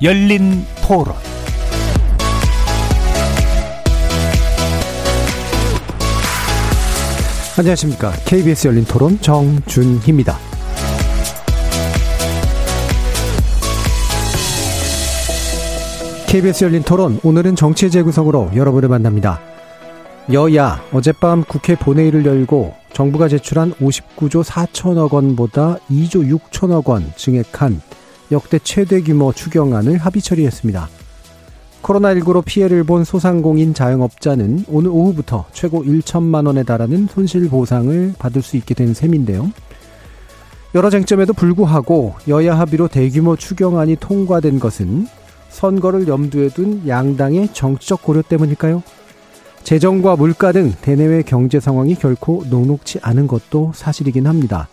열린 토론 안녕하십니까. KBS 열린 토론 정준희입니다. KBS 열린 토론 오늘은 정치 재구성으로 여러분을 만납니다. 여야 어젯밤 국회 본회의를 열고 정부가 제출한 59조 4천억 원보다 2조 6천억 원 증액한 역대 최대 규모 추경안을 합의 처리했습니다. 코로나19로 피해를 본 소상공인 자영업자는 오늘 오후부터 최고 1천만 원에 달하는 손실 보상을 받을 수 있게 된 셈인데요. 여러 쟁점에도 불구하고 여야 합의로 대규모 추경안이 통과된 것은 선거를 염두에 둔 양당의 정치적 고려 때문일까요? 재정과 물가 등 대내외 경제 상황이 결코 녹록치 않은 것도 사실이긴 합니다.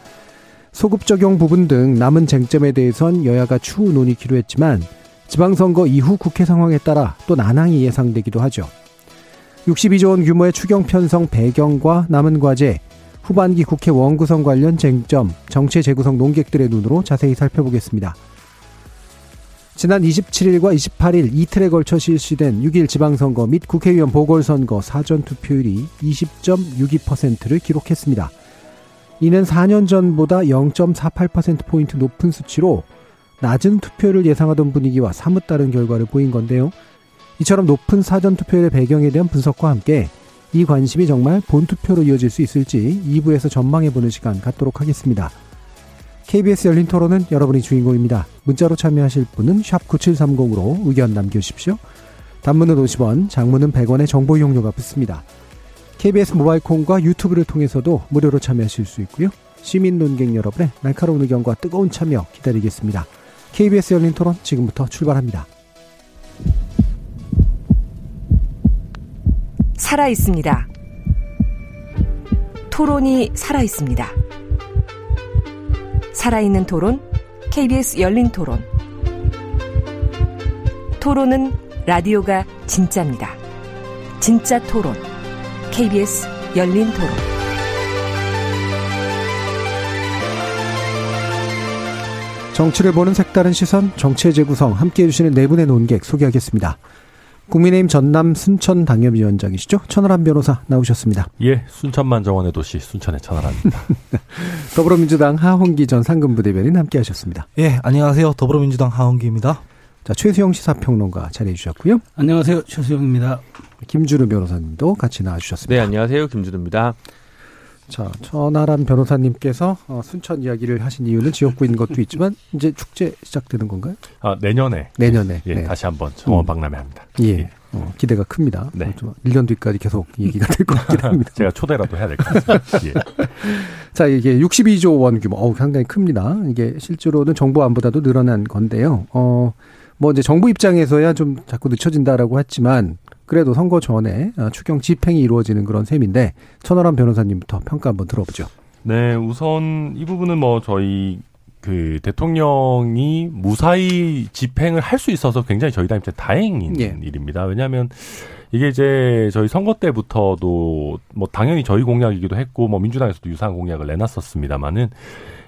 소급 적용 부분 등 남은 쟁점에 대해선 여야가 추후 논의키로 했지만 지방선거 이후 국회 상황에 따라 또 난항이 예상되기도 하죠. 62조 원 규모의 추경 편성 배경과 남은 과제, 후반기 국회 원구성 관련 쟁점, 정치 재구성 논객들의 눈으로 자세히 살펴보겠습니다. 지난 27일과 28일 이틀에 걸쳐 실시된 6일 지방선거 및 국회의원 보궐선거 사전투표율이 20.62%를 기록했습니다. 이는 4년 전보다 0.48%포인트 높은 수치로 낮은 투표를 예상하던 분위기와 사뭇 다른 결과를 보인 건데요. 이처럼 높은 사전 투표율의 배경에 대한 분석과 함께 이 관심이 정말 본 투표로 이어질 수 있을지 2부에서 전망해보는 시간 갖도록 하겠습니다. KBS 열린 토론은 여러분이 주인공입니다. 문자로 참여하실 분은 9730으로 의견 남겨주십시오. 단문은 50원, 장문은 100원의 정보 이용료가 붙습니다. KBS 모바일 콩과 유튜브를 통해서도 무료로 참여하실 수 있고요. 시민 논객 여러분의 날카로운 의견과 뜨거운 참여 기다리겠습니다. KBS 열린 토론 지금부터 출발합니다. 살아 있습니다. 토론이 살아 있습니다. 살아있는 토론, KBS 열린 토론. 토론은 라디오가 진짜입니다. 진짜 토론, KBS 열린 토론. 정치를 보는 색다른 시선, 정치의 재구성, 함께 해주시는 네 분의 논객 소개하겠습니다. 국민의힘 전남 순천 당협위원장이시죠? 천하람 변호사 나오셨습니다. 예, 순천만 정원의 도시 순천의 천하람입니다. 더불어민주당 하홍기 전 상근부 대변인 함께 하셨습니다. 예, 안녕하세요. 더불어민주당 하홍기입니다. 자, 최수영 시사평론가 자리해 주셨고요. 안녕하세요. 최수영입니다. 김준우 변호사님도 같이 나와 주셨습니다. 네, 안녕하세요. 김준우입니다. 자, 천하람 변호사님께서 어, 순천 이야기를 하신 이유는 지역구인 것도 있지만 이제 축제 시작되는 건가요? 아, 내년에. 내년에. 예, 네. 다시 한번 정원 박람회합니다. 예. 어, 기대가 큽니다. 네. 좀 1년 뒤까지 계속 얘기가 될 것 같긴 합니다. 제가 초대라도 해야 될 것 같습니다. 예. 자, 이게 62조 원 규모, 어우, 상당히 큽니다. 이게 실제로는 정부 안보다도 늘어난 건데요. 어, 뭐 이제 정부 입장에서야 좀 자꾸 늦춰진다라고 했지만 그래도 선거 전에 어, 추경 집행이 이루어지는 그런 셈인데 천하람 변호사님부터 평가 한번 들어보죠. 네, 우선 이 부분은 뭐 저희 그 대통령이 무사히 집행을 할 수 있어서 굉장히 저희 당 입장에 다행인 예. 일입니다. 왜냐하면 이게 이제 저희 선거 때부터도 뭐 당연히 저희 공약이기도 했고 뭐 민주당에서도 유사한 공약을 내놨었습니다만은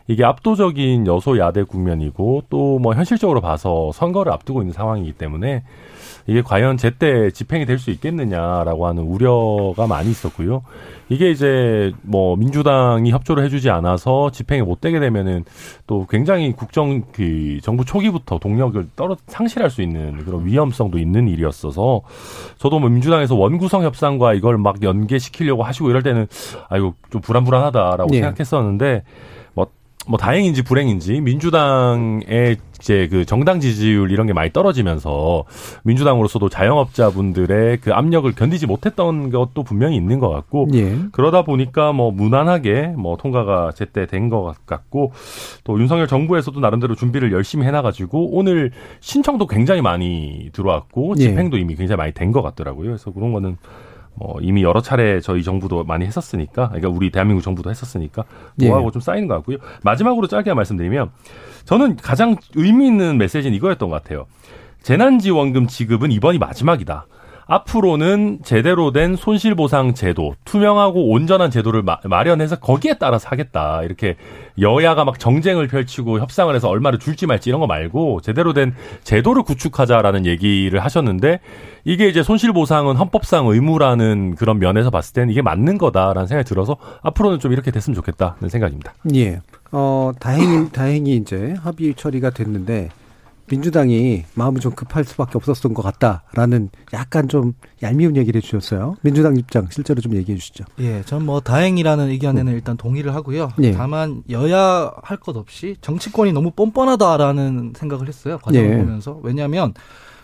이게 압도적인 여소야대 국면이고 또 뭐 현실적으로 봐서 선거를 앞두고 있는 상황이기 때문에 이게 과연 제때 집행이 될 수 있겠느냐라고 하는 우려가 많이 있었고요. 이게 이제 뭐 민주당이 협조를 해주지 않아서 집행이 못 되게 되면은 또 굉장히 국정 그 정부 초기부터 동력을 떨어 상실할 수 있는 그런 위험성도 있는 일이었어서 저도 뭐 민주당에서 원구성 협상과 이걸 막 연계시키려고 하시고 이럴 때는 아이고 좀 불안불안하다라고 예. 생각했었는데 뭐뭐 다행인지 불행인지 민주당의 이제 그 정당 지지율 이런 게 많이 떨어지면서 민주당으로서도 자영업자분들의 그 압력을 견디지 못했던 것도 분명히 있는 것 같고 예. 그러다 보니까 뭐 무난하게 뭐 통과가 제때 된 것 같고 또 윤석열 정부에서도 나름대로 준비를 열심히 해놔가지고 오늘 신청도 굉장히 많이 들어왔고 예. 집행도 이미 굉장히 많이 된 것 같더라고요. 그래서 그런 거는 뭐 이미 여러 차례 저희 정부도 많이 했었으니까, 그러니까 우리 대한민국 정부도 했었으니까 예. 뭐하고 좀 쌓이는 것 같고요. 마지막으로 짧게 말씀드리면 저는 가장 의미 있는 메시지는 이거였던 것 같아요. 재난지원금 지급은 이번이 마지막이다. 앞으로는 제대로 된 손실보상 제도, 투명하고 온전한 제도를 마, 마련해서 거기에 따라서 하겠다. 이렇게 여야가 막 정쟁을 펼치고 협상을 해서 얼마를 줄지 말지 이런 거 말고 제대로 된 제도를 구축하자라는 얘기를 하셨는데 이게 이제 손실보상은 헌법상 의무라는 그런 면에서 봤을 때는 이게 맞는 거다라는 생각이 들어서 앞으로는 좀 이렇게 됐으면 좋겠다는 생각입니다. 예. 어, 다행히, 다행히 이제 합의 처리가 됐는데 민주당이 마음이 좀 급할 수밖에 없었던 것 같다라는 약간 좀 얄미운 얘기를 해주셨어요. 민주당 입장 실제로 좀 얘기해 주시죠. 예, 전 뭐 다행이라는 의견에는 일단 동의를 하고요. 예. 다만 여야 할 것 없이 정치권이 너무 뻔뻔하다라는 생각을 했어요. 과정을 예. 보면서 왜냐하면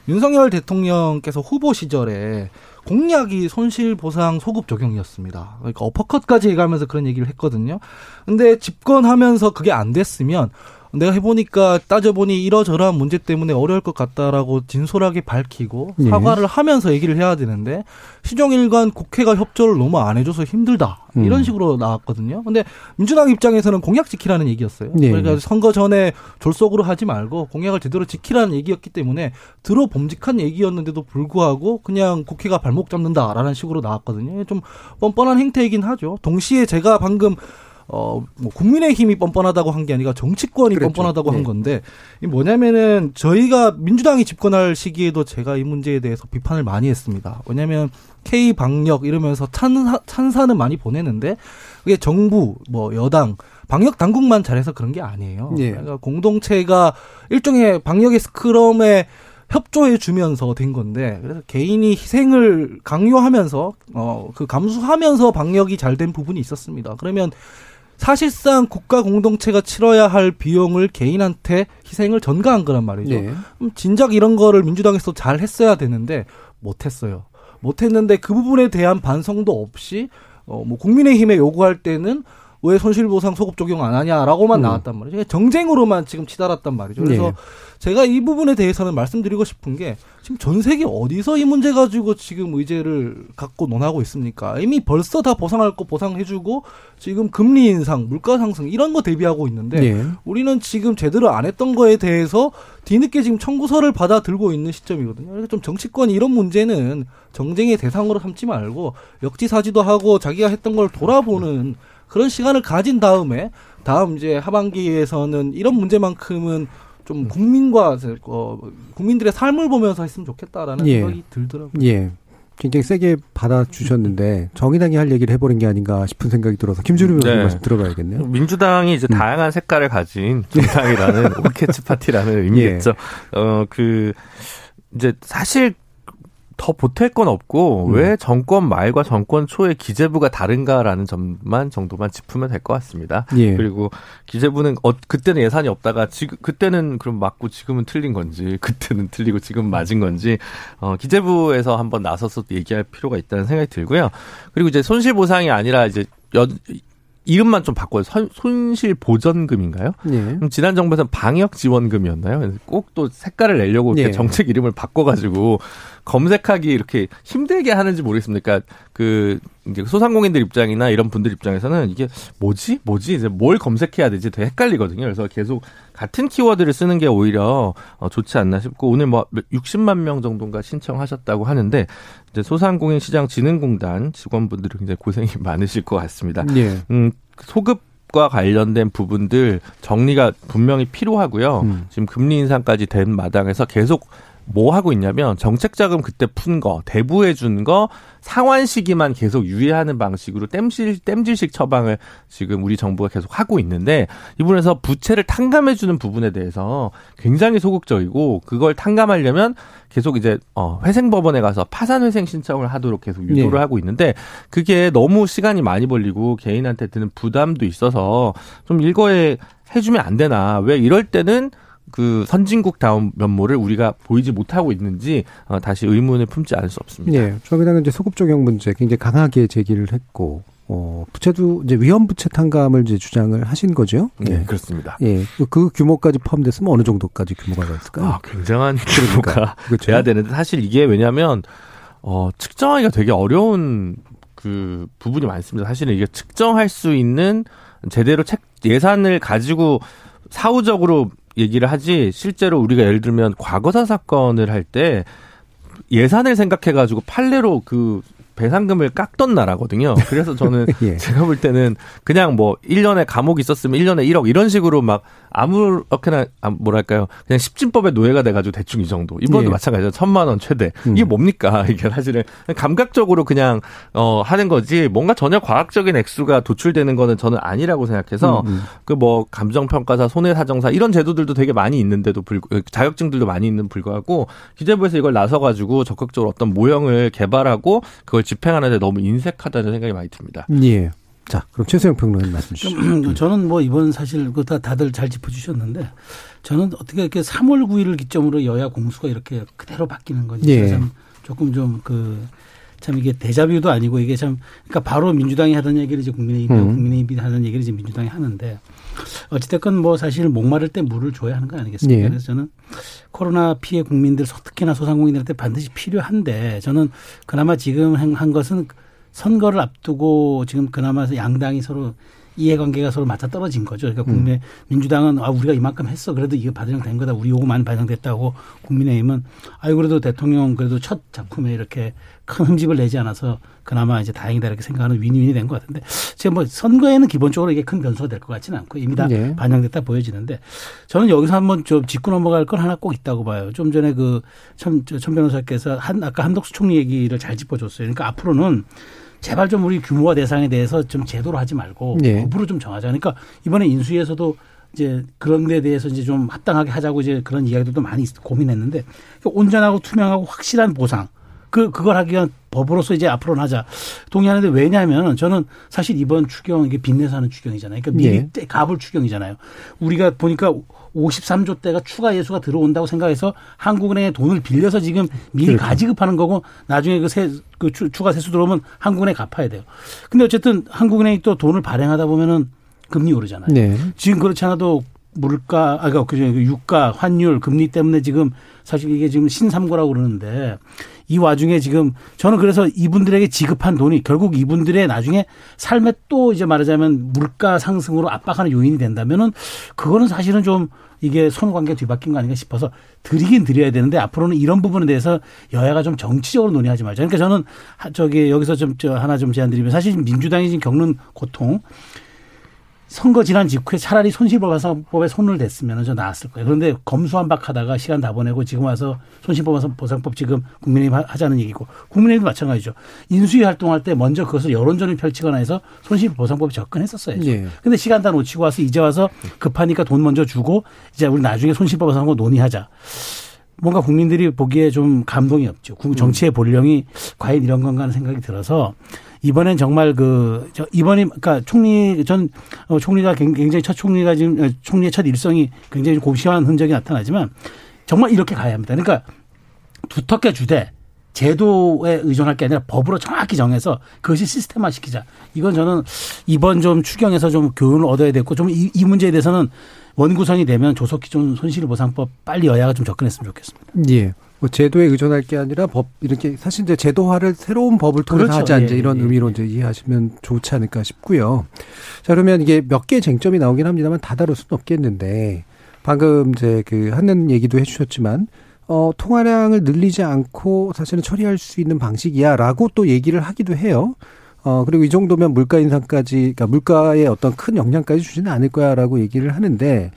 윤석열 대통령께서 후보 시절에 공약이 손실보상 소급 적용이었습니다. 그러니까 어퍼컷까지 얘기하면서 그런 얘기를 했거든요. 근데 집권하면서 그게 안 됐으면 내가 해보니까 따져보니 이러저러한 문제 때문에 어려울 것 같다라고 진솔하게 밝히고 예. 사과를 하면서 얘기를 해야 되는데 시종일관 국회가 협조를 너무 안 해줘서 힘들다 음. 이런 식으로 나왔거든요. 근데 민주당 입장에서는 공약 지키라는 얘기였어요. 예. 그러니까 선거 전에 졸속으로 하지 말고 공약을 제대로 지키라는 얘기였기 때문에 들어봄직한 얘기였는데도 불구하고 그냥 국회가 발목 잡는다라는 식으로 나왔거든요. 좀 뻔뻔한 행태이긴 하죠. 동시에 제가 방금 어, 뭐, 국민의힘이 뻔뻔하다고 한 게 아니라 정치권이 그랬죠. 뻔뻔하다고 네. 한 건데, 이 뭐냐면은, 저희가 민주당이 집권할 시기에도 제가 이 문제에 대해서 비판을 많이 했습니다. 왜냐면, K방역 이러면서 찬사, 찬사는 많이 보내는데, 그게 정부, 뭐, 여당, 방역 당국만 잘해서 그런 게 아니에요. 예. 그러니까 공동체가 일종의 방역의 스크럼에 협조해 주면서 된 건데 그래서 개인이 희생을 강요하면서 어 그 감수하면서 방역이 잘 된 부분이 있었습니다. 그러면 사실상 국가 공동체가 치러야 할 비용을 개인한테 희생을 전가한 거란 말이죠. 예. 그럼 진작 이런 거를 민주당에서 잘 했어야 되는데 못 했어요. 못 했는데 그 부분에 대한 반성도 없이 어 뭐 국민의힘에 요구할 때는 왜 손실보상 소급 적용 안 하냐라고만 음. 나왔단 말이죠. 그러니까 정쟁으로만 지금 치달았단 말이죠. 그래서 예. 제가 이 부분에 대해서는 말씀드리고 싶은 게 지금 전 세계 어디서 이 문제 가지고 지금 의제를 갖고 논하고 있습니까? 이미 벌써 다 보상할 거 보상해주고 지금 금리 인상, 물가 상승 이런 거 대비하고 있는데 예. 우리는 지금 제대로 안 했던 거에 대해서 뒤늦게 지금 청구서를 받아 들고 있는 시점이거든요. 그래서 좀 정치권이 이런 문제는 정쟁의 대상으로 삼지 말고 역지사지도 하고 자기가 했던 걸 돌아보는 그런 시간을 가진 다음에 다음 이제 하반기에서는 이런 문제만큼은 좀 국민과 어, 국민들의 삶을 보면서 했으면 좋겠다라는 예. 생각이 들더라고요. 예. 굉장히 세게 받아주셨는데 정의당이 할 얘기를 해버린 게 아닌가 싶은 생각이 들어서 김준우 의원님 네. 말씀 들어봐야겠네요. 민주당이 이제 음. 다양한 색깔을 가진 정당이라는 오케츠 파티라는 의미겠죠. 예. 어, 그, 이제 사실 더 보탤 건 없고 음. 왜 정권 말과 정권 초의 기재부가 다른가라는 점만 정도만 짚으면 될 것 같습니다. 예. 그리고 기재부는 어 그때는 예산이 없다가 지금 그때는 그럼 맞고 지금은 틀린 건지 그때는 틀리고 지금 맞은 건지 어 기재부에서 한번 나서서 얘기할 필요가 있다는 생각이 들고요. 그리고 이제 손실 보상이 아니라 이제 여, 이름만 좀 바꿔요. 선- 손실 보전금인가요? 예. 그럼 지난 정부에서는 방역 지원금이었나요? 꼭 또 색깔을 내려고 이렇게 예. 정책 이름을 바꿔가지고 검색하기 이렇게 힘들게 하는지 모르겠습니다. 그러니까 그 이제 소상공인들 입장이나 이런 분들 입장에서는 이게 뭐지, 뭐지 이제 뭘 검색해야 되지 되게 헷갈리거든요. 그래서 계속 같은 키워드를 쓰는 게 오히려 어, 좋지 않나 싶고 오늘 뭐 60만 명 정도인가 신청하셨다고 하는데 이제 소상공인 시장 진흥공단 직원분들이 굉장히 고생이 많으실 것 같습니다. 예. 음, 소급 과 관련된 부분들 정리가 분명히 필요하고요. 음. 지금 금리 인상까지 된 마당에서 계속 뭐 하고 있냐면 정책 자금 그때 푼 거, 대부해 준 거 상환 시기만 계속 유예하는 방식으로 땜질 땜질식 처방을 지금 우리 정부가 계속 하고 있는데 이 부분에서 부채를 탕감해 주는 부분에 대해서 굉장히 소극적이고 그걸 탕감하려면 계속 이제 어 회생 법원에 가서 파산 회생 신청을 하도록 계속 유도를 네. 하고 있는데 그게 너무 시간이 많이 걸리고 개인한테 드는 부담도 있어서 좀 일거에 해주면 안 되나 왜 이럴 때는 그 선진국다운 면모를 우리가 보이지 못하고 있는지 어, 다시 의문을 품지 않을 수 없습니다. 예. 정의당은 이제 소급 적용 문제 굉장히 강하게 제기를 했고, 어, 부채도 이제 위험 부채 탕감을 이제 주장을 하신 거죠. 네, 예. 그렇습니다. 예. 그- 그 규모까지 포함됐으면 어느 정도까지 규모가 됐을까요? 아, 굉장한 규모가 그렇죠. 돼야 되는데 사실 이게 왜냐하면 어, 측정하기가 되게 어려운 그 부분이 많습니다. 사실은 이게 측정할 수 있는 제대로 책 예산을 가지고 사후적으로 얘기를 하지 실제로 우리가 예를 들면 과거사 사건을 할 때 예산을 생각해 가지고 판례로 그 배상금을 깎던 나라거든요. 그래서 저는 예. 제가 볼 때는 그냥 뭐 1년에 감옥 있었으면 1년에 1억 이런 식으로 막 아무렇게나 아, 뭐랄까요. 그냥 십진법의 노예가 돼가지고 대충 이 정도. 이번도 예. 마찬가지죠. 천만 원 최대. 음. 이게 뭡니까? 이게 사실은 감각적으로 그냥 어 하는 거지 뭔가 전혀 과학적인 액수가 도출되는 거는 저는 아니라고 생각해서 음, 음. 그뭐 감정평가사, 손해사정사 이런 제도들도 되게 많이 있는데도 불구 자격증들도 많이 있는 불구하고 기재부에서 이걸 나서가지고 적극적으로 어떤 모형을 개발하고 그걸 집행하는데 너무 인색하다는 생각이 많이 듭니다. 예. 자, 그럼 최소영 평론가님 말씀 주시죠. 좀 저는 뭐 이번 사실 그거 다 다들 잘 짚어주셨는데 저는 어떻게 이렇게 3월 9일을 기점으로 여야 공수가 이렇게 그대로 바뀌는 건지 예. 참 조금 좀그 참 이게 대자뷰도 아니고 이게 참 그러니까 바로 민주당이 하던 얘기를 이제 국민의힘 음. 국민의힘이 하는 얘기를 이제 민주당이 하는데 어찌됐건 뭐 사실 목마를 때 물을 줘야 하는 거 아니겠습니까? 예. 그래서 저는 코로나 피해 국민들 특히나 소상공인들한테 반드시 필요한데 저는 그나마 지금 한- 한 것은 선거를 앞두고 지금 그나마 양당이 서로 이해관계가 서로 맞아 떨어진 거죠. 그러니까 음. 국민 민주당은 아 우리가 이만큼 했어 그래도 이거 반영된 거다 우리 요구 많이 반영됐다고 국민의힘은 아유 그래도 대통령 그래도 첫 작품에 이렇게 큰 흠집을 내지 않아서 그나마 이제 다행이다 이렇게 생각하는 윈윈이 된 것 같은데 제가 뭐 선거에는 기본적으로 이게 큰 변수가 될 것 같지는 않고 이미 다 예. 반영됐다 보여지는데 저는 여기서 한번 좀 짚고 넘어갈 건 하나 꼭 있다고 봐요. 좀 전에 그천 천 변호사께서 한 아까 한덕수 총리 얘기를 잘 짚어줬어요. 그러니까 앞으로는 제발 좀 우리 규모와 대상에 대해서 좀 제도로 하지 말고 예. 법으로 좀 정하자. 그러니까 이번에 인수위에서도 이제 그런 데 대해서 이제 좀 합당하게 하자고 이제 그런 이야기들도 많이 있- 고민했는데 온전하고 투명하고 확실한 보상 그 그걸 하기 위한 법으로서 이제 앞으로는 하자 동의하는데 왜냐하면 저는 사실 이번 추경 이게 빚내서 하는 추경이잖아요. 그러니까 미리 예. 때 갑을 추경이잖아요. 우리가 보니까 53조 대가 추가 예수가 들어온다고 생각해서 한국은행에 돈을 빌려서 지금 미리 그렇죠. 가지급하는 거고 나중에 그 세, 그 추- 추가 세수 들어오면 한국은행 갚아야 돼요. 근데 어쨌든 한국은행이 또 돈을 발행하다 보면은 금리 오르잖아요. 네. 지금 그렇지 않아도 물가, 아, 그, 그 유가, 환율, 금리 때문에 지금 사실 이게 지금 신삼고라고 그러는데 이 와중에 지금 저는 그래서 이분들에게 지급한 돈이 결국 이분들의 나중에 삶에 또 이제 말하자면 물가 상승으로 압박하는 요인이 된다면은 그거는 사실은 좀 이게 선관계 뒤바뀐 거 아닌가 싶어서 드리긴 드려야 되는데 앞으로는 이런 부분에 대해서 여야가 좀 정치적으로 논의하지 말자. 그러니까 저는 하- 저기 여기서 좀저 하나 좀 제안 드리면 사실 민주당이 지금 겪는 고통 선거 지난 직후에 차라리 손실보상법에 손을 댔으면 저 나았을 거예요. 그런데 검수한박하다가 시간 다 보내고 지금 와서 손실보상법 지금 국민의힘 하- 하자는 얘기고 국민의힘도 마찬가지죠. 인수위 활동할 때 먼저 그것을 여론전을 펼치거나 해서 손실보상법에 접근했었어야죠. 예. 근데 시간 다 놓치고 와서 이제 와서 급하니까 돈 먼저 주고 이제 우리 나중에 손실보상법 논의하자. 뭔가 국민들이 보기에 좀 감동이 없죠. 국- 정치의 본령이 과연 이런 건가 하는 생각이 들어서 이번엔 정말 그, 저, 이번에, 그니까 총리, 전, 어, 총리가 굉- 굉장히 첫 총리가 지금, 어, 총리의 첫 일성이 굉장히 고시한 흔적이 나타나지만 정말 이렇게 가야 합니다. 그러니까 두텁게 주되 제도에 의존할 게 아니라 법으로 정확히 정해서 그것이 시스템화 시키자. 이건 저는 이번 좀 추경에서 좀 교훈을 얻어야 됐고 좀 이 문제에 대해서는 원구성이 되면 조속히 좀 손실보상법 빨리 여야가 좀 접근했으면 좋겠습니다. 예. 뭐 제도에 의존할 게 아니라 법 이렇게 사실 이제 제도화를 새로운 법을 통해서 그렇죠. 하자 이제 예, 이런 예, 의미로 예. 이제 이해하시면 좋지 않을까 싶고요. 자 그러면 이게 몇 개의 쟁점이 나오긴 합니다만 다 다룰 수는 없겠는데 방금 이제 그 하는 얘기도 해주셨지만 어 통화량을 늘리지 않고 사실은 처리할 수 있는 방식이야라고 또 얘기를 하기도 해요. 어 그리고 이 정도면 물가 인상까지 그러니까 물가에 어떤 큰 영향까지 주지는 않을 거야라고 얘기를 하는데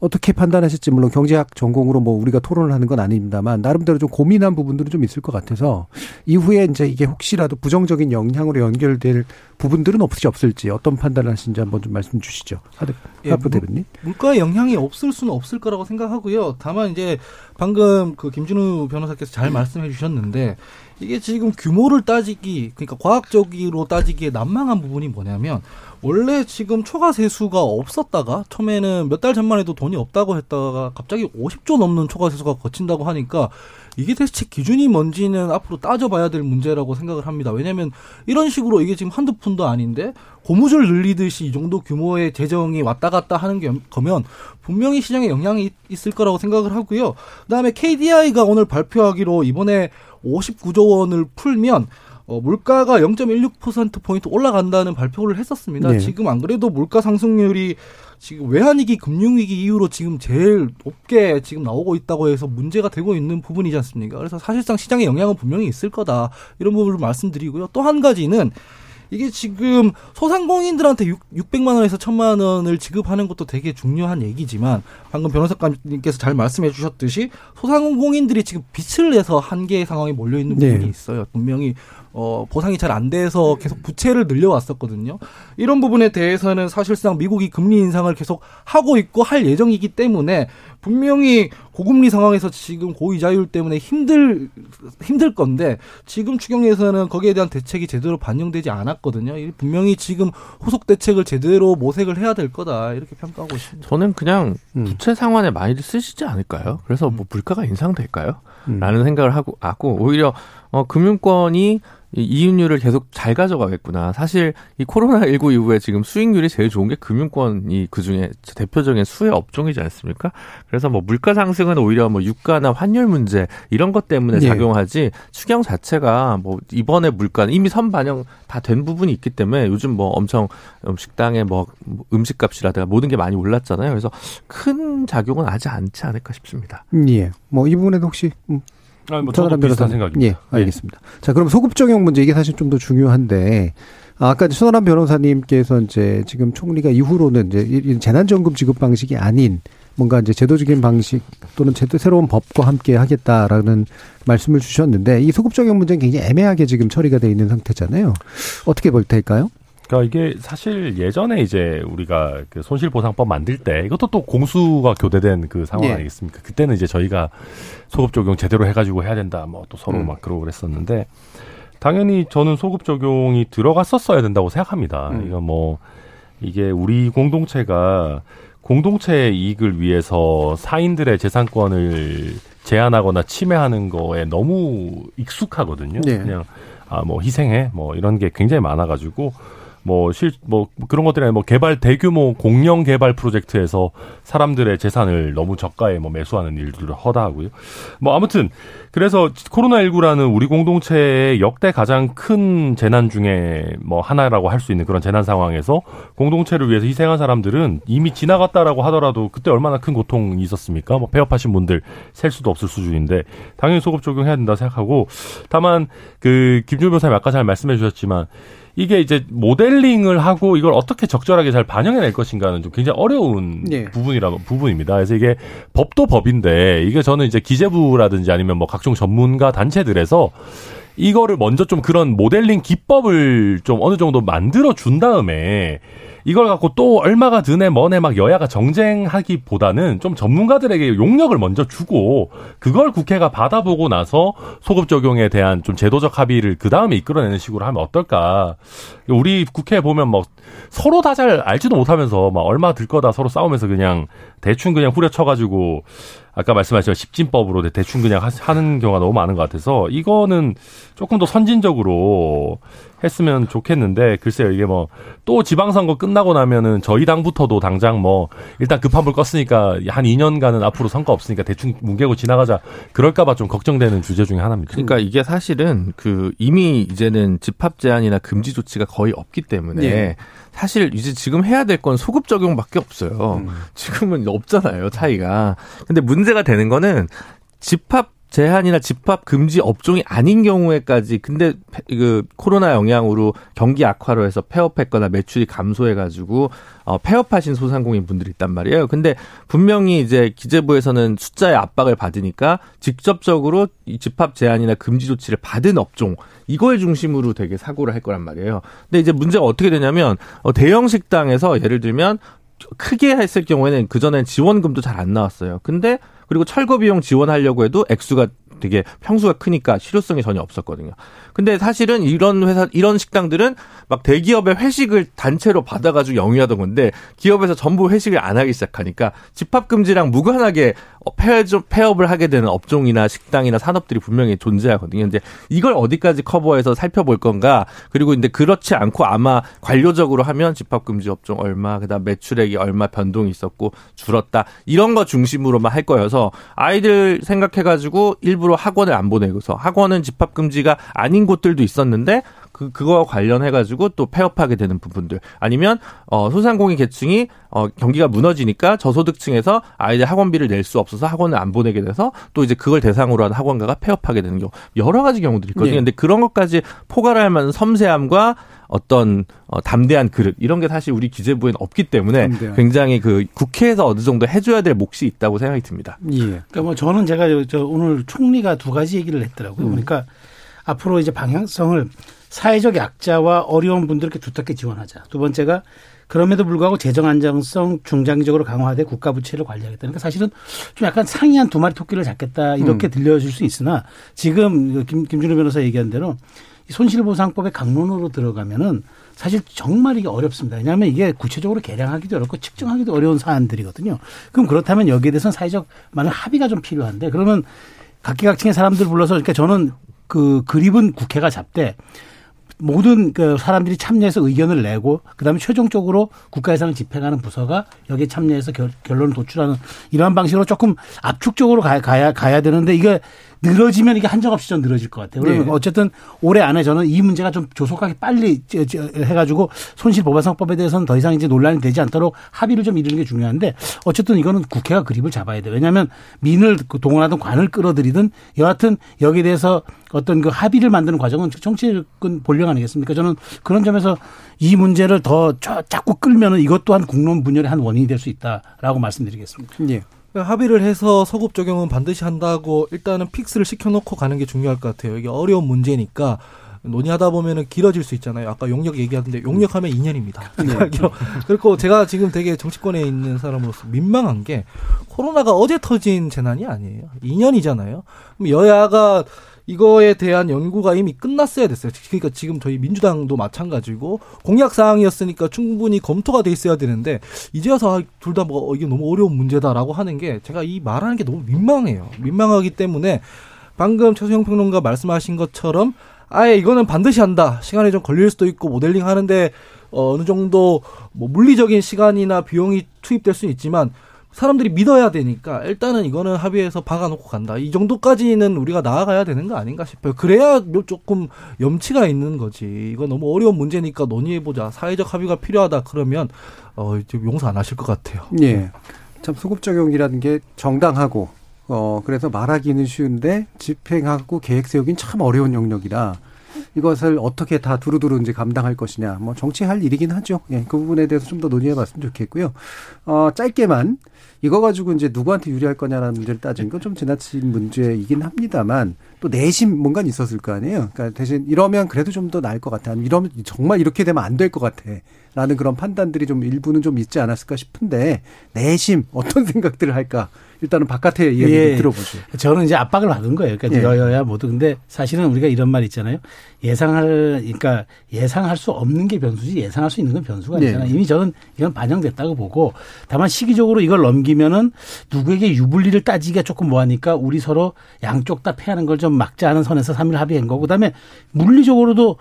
어떻게 판단하실지 물론 경제학 전공으로 뭐 우리가 토론을 하는 건 아닙니다만 나름대로 좀 고민한 부분들은 좀 있을 것 같아서 이후에 이제 이게 혹시라도 부정적인 영향으로 연결될 부분들은 없을지 없을지 어떤 판단을 하신지 한번 좀 말씀 주시죠. 하드 예, 대변인. 물가에 영향이 없을 수는 없을 거라고 생각하고요. 다만 이제 방금 그 김준우 변호사께서 잘 말씀해 주셨는데 이게 지금 규모를 따지기 그러니까 과학적으로 따지기에 난망한 부분이 뭐냐면 원래 지금 초과 세수가 없었다가 처음에는 몇 달 전만 해도 돈이 없다고 했다가 갑자기 50조 넘는 초과 세수가 거친다고 하니까 이게 대체 기준이 뭔지는 앞으로 따져봐야 될 문제라고 생각을 합니다. 왜냐하면 이런 식으로 이게 지금 한두 푼도 아닌데 고무줄 늘리듯이 이 정도 규모의 재정이 왔다 갔다 하는 게 거면 분명히 시장에 영향이 있- 있을 거라고 생각을 하고요. 그다음에 KDI가 오늘 발표하기로 이번에 59조 원을 풀면 어, 물가가 0.16% 포인트 올라간다는 발표를 했었습니다. 네. 지금 안 그래도 물가 상승률이 지금 외환위기, 금융위기 이후로 지금 제일 높게 지금 나오고 있다고 해서 문제가 되고 있는 부분이지 않습니까? 그래서 사실상 시장에 영향은 분명히 있을 거다. 이런 부분을 말씀드리고요. 또 한 가지는 이게 지금 소상공인들한테 6, 600만 원에서 1000만 원을 지급하는 것도 되게 중요한 얘기지만 방금 변호사님께서 잘 말씀해 주셨듯이 소상공인들이 지금 빚을 내서 한계의 상황에 몰려 있는 네. 부분이 있어요. 분명히 어 보상이 잘 안 돼서 계속 부채를 늘려왔었거든요. 이런 부분에 대해서는 사실상 미국이 금리 인상을 계속 하고 있고 할 예정이기 때문에 분명히 고금리 상황에서 지금 고이자율 때문에 힘들 힘들 건데 지금 추경에서는 거기에 대한 대책이 제대로 반영되지 않았거든요. 이 분명히 지금 후속 대책을 제대로 모색을 해야 될 거다 이렇게 평가하고 있습니다. 저는 그냥 음. 부채 상환에 많이들 쓰시지 않을까요? 그래서 뭐 물가가 인상될까요? 음. 라는 생각을 하고, 하고 오히려 어, 금융권이 이 이윤율을 계속 잘 가져가겠구나. 사실 이 코로나19 이후에 지금 수익률이 제일 좋은 게 금융권이 그 중에 대표적인 수혜 업종이지 않습니까? 그래서 뭐 물가 상승은 오히려 뭐 유가나 환율 문제 이런 것 때문에 네. 작용하지 추경 자체가 뭐 이번에 물가는 이미 선반영 다 된 부분이 있기 때문에 요즘 뭐 엄청 식당에 뭐 음식값이라든가 모든 게 많이 올랐잖아요. 그래서 큰 작용은 하지 않지 않을까 싶습니다. 예. 뭐 이 부분에도 혹시 음, 아니, 뭐 전하람 비슷한. 생각입니다. 예, 알겠습니다. 자, 그럼 소급 적용 문제 이게 사실 좀 더 중요한데 아, 아까 손아람 변호사님께서 이제 지금 총리가 이후로는 이제 재난지원금 지급 방식이 아닌 뭔가 이제 제도적인 방식 또는 제도 새로운 법과 함께 하겠다라는 말씀을 주셨는데 이 소급 적용 문제는 굉장히 애매하게 지금 처리가 돼 있는 상태잖아요. 어떻게 볼 테일까요? 그러니까 이게 사실 예전에 이제 우리가 그 손실보상법 만들 때 이것도 또 공수가 교대된 그 상황 예. 아니겠습니까? 그때는 이제 저희가 소급 적용 제대로 해가지고 해야 된다. 뭐 또 서로 음. 막 그러고 그랬었는데 당연히 저는 소급 적용이 들어갔었어야 된다고 생각합니다. 음. 이거 뭐 이게 우리 공동체가 공동체의 이익을 위해서 사인들의 재산권을 제한하거나 침해하는 거에 너무 익숙하거든요. 네. 그냥 아 뭐 희생해 뭐 이런 게 굉장히 많아가지고 뭐 실 뭐 그런 것들이 뭐 개발 대규모 공영 개발 프로젝트에서 사람들의 재산을 너무 저가에 뭐 매수하는 일들을 허다하고요. 뭐 아무튼 그래서 코로나 19라는 우리 공동체의 역대 가장 큰 재난 중에 뭐 하나라고 할 수 있는 그런 재난 상황에서 공동체를 위해서 희생한 사람들은 이미 지나갔다라고 하더라도 그때 얼마나 큰 고통이 있었습니까? 뭐 폐업하신 분들 셀 수도 없을 수준인데 당연히 소급 적용해야 된다 생각하고 다만 그 김준호 변호사님 아까 잘 말씀해 주셨지만 이게 이제 모델링을 하고 이걸 어떻게 적절하게 잘 반영해낼 것인가는 좀 굉장히 어려운 예. 부분이라 부분입니다. 그래서 이게 법도 법인데 이게 저는 이제 기재부라든지 아니면 뭐 각종 전문가 단체들에서 이거를 먼저 좀 그런 모델링 기법을 좀 어느 정도 만들어 준 다음에 이걸 갖고 또 얼마가 드네 뭐네 막 여야가 정쟁하기보다는 좀 전문가들에게 용역을 먼저 주고 그걸 국회가 받아보고 나서 소급 적용에 대한 좀 제도적 합의를 그 다음에 이끌어내는 식으로 하면 어떨까? 우리 국회에 보면 뭐 서로 다 잘 알지도 못하면서 막 얼마 들 거다 서로 싸우면서 그냥 대충 그냥 후려쳐가지고 아까 말씀하신 십진법으로 대충 그냥 하- 하는 경우가 너무 많은 것 같아서 이거는 조금 더 선진적으로 했으면 좋겠는데 글쎄요 이게 뭐 또 지방선거 끝나고 나면은 저희 당부터도 당장 뭐 일단 급한 불 껐으니까 한 2년간은 앞으로 선거 없으니까 대충 뭉개고 지나가자 그럴까봐 좀 걱정되는 주제 중에 하나입니다. 그러니까 이게 사실은 그 이미 이제는 집합 제한이나 금지 조치가 거의 없기 때문에 네. 사실 이제 지금 해야 될 건 소급 적용밖에 없어요. 지금은 없잖아요, 차이가. 근데 문제가 되는 거는 집합 제한이나 집합 금지 업종이 아닌 경우에까지 근데 페- 그 코로나 영향으로 경기 악화로 해서 폐업했거나 매출이 감소해 가지고 어 폐업하신 소상공인 분들이 있단 말이에요. 근데 분명히 이제 기재부에서는 숫자의 압박을 받으니까 직접적으로 이 집합 제한이나 금지 조치를 받은 업종 이거에 중심으로 되게 사고를 할 거란 말이에요. 근데 이제 문제가 어떻게 되냐면 어 대형 식당에서 예를 들면 크게 했을 경우에는 그전엔 지원금도 잘 안 나왔어요. 근데 그리고 철거 비용 지원하려고 해도 액수가 되게 평수가 크니까 실효성이 전혀 없었거든요. 근데 사실은 이런 회사, 이런 식당들은 막 대기업의 회식을 단체로 받아가지고 영위하던 건데 기업에서 전부 회식을 안 하기 시작하니까 집합 금지랑 무관하게 어, 폐업, 폐업을 하게 되는 업종이나 식당이나 산업들이 분명히 존재하거든요. 이제 이걸 어디까지 커버해서 살펴볼 건가 그리고 근데 그렇지 않고 아마 관료적으로 하면 집합 금지 업종 얼마 그다음 매출액이 얼마 변동이 있었고 줄었다 이런 거 중심으로만 할 거여서 아이들 생각해가지고 일부러 학원을 안 보내고서 학원은 집합 금지가 아닌 곳들도 있었는데 그 그거와 관련해 가지고 또 폐업하게 되는 부분들 아니면 어 소상공인 계층이 어 경기가 무너지니까 저소득층에서 아이들 학원비를 낼 수 없어서 학원을 안 보내게 돼서 또 이제 그걸 대상으로 한 학원가가 폐업하게 되는 경우 여러 가지 경우들이 있거든요. 예. 근데 그런 것까지 포괄할 만한 섬세함과 어떤 어, 담대한 그릇 이런 게 사실 우리 기재부에는 없기 때문에 담대한. 굉장히 그 국회에서 어느 정도 해줘야 될 몫이 있다고 생각이 듭니다. 예. 그러니까 뭐 저는 제가 저- 저 오늘 총리가 두 가지 얘기를 했더라고요. 음. 그러니까 앞으로 이제 방향성을 사회적 약자와 어려운 분들께 두텁게 지원하자. 두 번째가 그럼에도 불구하고 재정 안정성 중장기적으로 강화돼 국가 부채를 관리하겠다. 그러니까 사실은 좀 약간 상이한 두 마리 토끼를 잡겠다 이렇게 음. 들려줄 수 있으나 지금 그 김, 김준호 변호사 얘기한 대로 이 손실보상법의 강론으로 들어가면은 사실 정말 이게 어렵습니다. 왜냐하면 이게 구체적으로 계량하기도 어렵고 측정하기도 어려운 사안들이거든요. 그럼 그렇다면 여기에 대해서는 사회적 많은 합의가 좀 필요한데 그러면 각계각층의 사람들 불러서 그러니까 저는 그 그립은 국회가 잡되 모든 그 사람들이 참여해서 의견을 내고 그다음에 최종적으로 국가 예산을 집행하는 부서가 여기에 참여해서 결, 결론을 도출하는 이러한 방식으로 조금 압축적으로 가, 가야 가야 되는데 이게 늘어지면 이게 한정없이 좀 늘어질 것 같아요. 그러면 네. 어쨌든 올해 안에 저는 이 문제가 좀 조속하게 빨리 해가지고 손실보상법에 대해서는 더 이상 이제 논란이 되지 않도록 합의를 좀 이루는 게 중요한데 어쨌든 이거는 국회가 그립을 잡아야 돼요. 왜냐하면 민을 그 동원하든 관을 끌어들이든 여하튼 여기에 대해서 어떤 그 합의를 만드는 과정은 정치권 본령 아니겠습니까? 저는 그런 점에서 이 문제를 더 자- 자꾸 끌면은 이것 또한 국론 분열의 한 원인이 될 수 있다라고 말씀드리겠습니다. 예. 그러니까 합의를 해서 서급 적용은 반드시 한다고 일단은 픽스를 시켜놓고 가는 게 중요할 것 같아요. 이게 어려운 문제니까 논의하다 보면은 길어질 수 있잖아요. 아까 용역 얘기하던데 용역하면 2년입니다. 그리고 제가 지금 되게 정치권에 있는 사람으로서 민망한 게 코로나가 어제 터진 재난이 아니에요. 2년이잖아요. 그럼 여야가 이거에 대한 연구가 이미 끝났어야 됐어요. 그러니까 지금 저희 민주당도 마찬가지고 공약 사항이었으니까 충분히 검토가 돼 있어야 되는데 이제 와서 둘 다 뭐 이게 너무 어려운 문제다라고 하는 게 제가 이 말하는 게 너무 민망해요. 민망하기 때문에 방금 최수영 평론가 말씀하신 것처럼 아예 이거는 반드시 한다. 시간이 좀 걸릴 수도 있고 모델링 하는데 어, 어느 정도 뭐 물리적인 시간이나 비용이 투입될 수는 있지만 사람들이 믿어야 되니까 일단은 이거는 합의해서 박아놓고 간다. 이 정도까지는 우리가 나아가야 되는 거 아닌가 싶어요. 그래야 뭐 조금 염치가 있는 거지. 이거 너무 어려운 문제니까 논의해보자. 사회적 합의가 필요하다. 그러면 어, 이제 용서 안 하실 것 같아요. 예. 참 소급 적용이라는 게 정당하고 어 그래서 말하기는 쉬운데 집행하고 계획 세우긴 참 어려운 영역이라 이것을 어떻게 다 두루두루 이제 감당할 것이냐 뭐 정치할 일이긴 하죠. 예. 그 부분에 대해서 좀 더 논의해봤으면 좋겠고요. 어 짧게만 이거 가지고 이제 누구한테 유리할 거냐라는 문제를 따지는 건 좀 지나친 문제이긴 합니다만 또 내심 뭔가 있었을 거 아니에요. 그러니까 대신 이러면 그래도 좀 더 나을 것 같아. 이러면 정말 이렇게 되면 안 될 것 같아. 라는 그런 판단들이 좀 일부는 좀 있지 않았을까 싶은데 내심 어떤 생각들을 할까 일단은 바깥의 이야기 예. 를 들어보죠. 저는 이제 압박을 받은 거예요. 그러니까 예. 여여야 모두. 근데 사실은 우리가 이런 말 있잖아요. 예상할, 그러니까 예상할 수 없는 게 변수지 예상할 수 있는 건 변수가 예. 아니잖아요. 이미 저는 이건 반영됐다고 보고 다만 시기적으로 이걸 넘기면은 누구에게 유불리를 따지기가 조금 뭐하니까 우리 서로 양쪽 다 패하는 걸 좀 막자 하는 선에서 3일 합의한 거고 그다음에 물리적으로도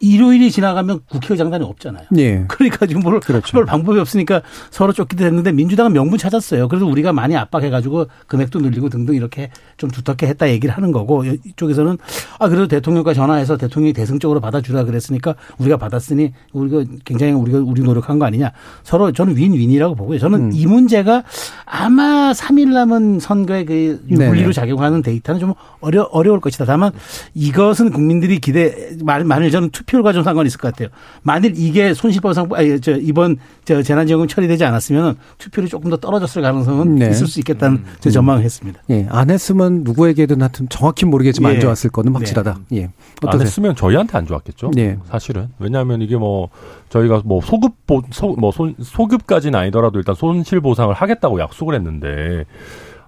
일요일이 지나가면 국회의장단이 없잖아요. 예. 그러니까 지금 뭘 그렇죠. 할 방법이 없으니까 서로 쫓기도 했는데 민주당은 명분 찾았어요. 그래서 우리가 많이 압박해가지고 금액도 늘리고 등등 이렇게 좀 두텁게 했다 얘기를 하는 거고 이쪽에서는 아 그래도 대통령과 전화해서 대통령이 대승적으로 받아주라 그랬으니까 우리가 받았으니 우리가 굉장히 우리가 우리 노력한 거 아니냐. 서로 저는 윈윈이라고 보고요. 저는 음. 이 문제가 아마 3일 남은 선거에 그. 윤리로 작용하는 데이터는 좀 어려 어려울 것이다. 다만 이것은 국민들이 기대 만- 만일 저는 투표율과 좀 상관이 있을 것 같아요. 만일 이게 손실보상 아니 저 이번 저 재난지원금 처리되지 않았으면 투표율이 조금 더 떨어졌을 가능성은 네. 있을 수 있겠다는 제 전망을 했습니다. 예. 안 했으면 누구에게든 하여튼 정확히 모르겠지만 예. 안 좋았을 거는 확실하다. 예. 안 어떠세요? 했으면 저희한테 안 좋았겠죠. 네. 사실은 왜냐하면 이게 뭐 저희가 뭐 소급 보, 소, 뭐 손, 소급까지는 아니더라도 일단 손실 보상을 하겠다고 약속 을 했는데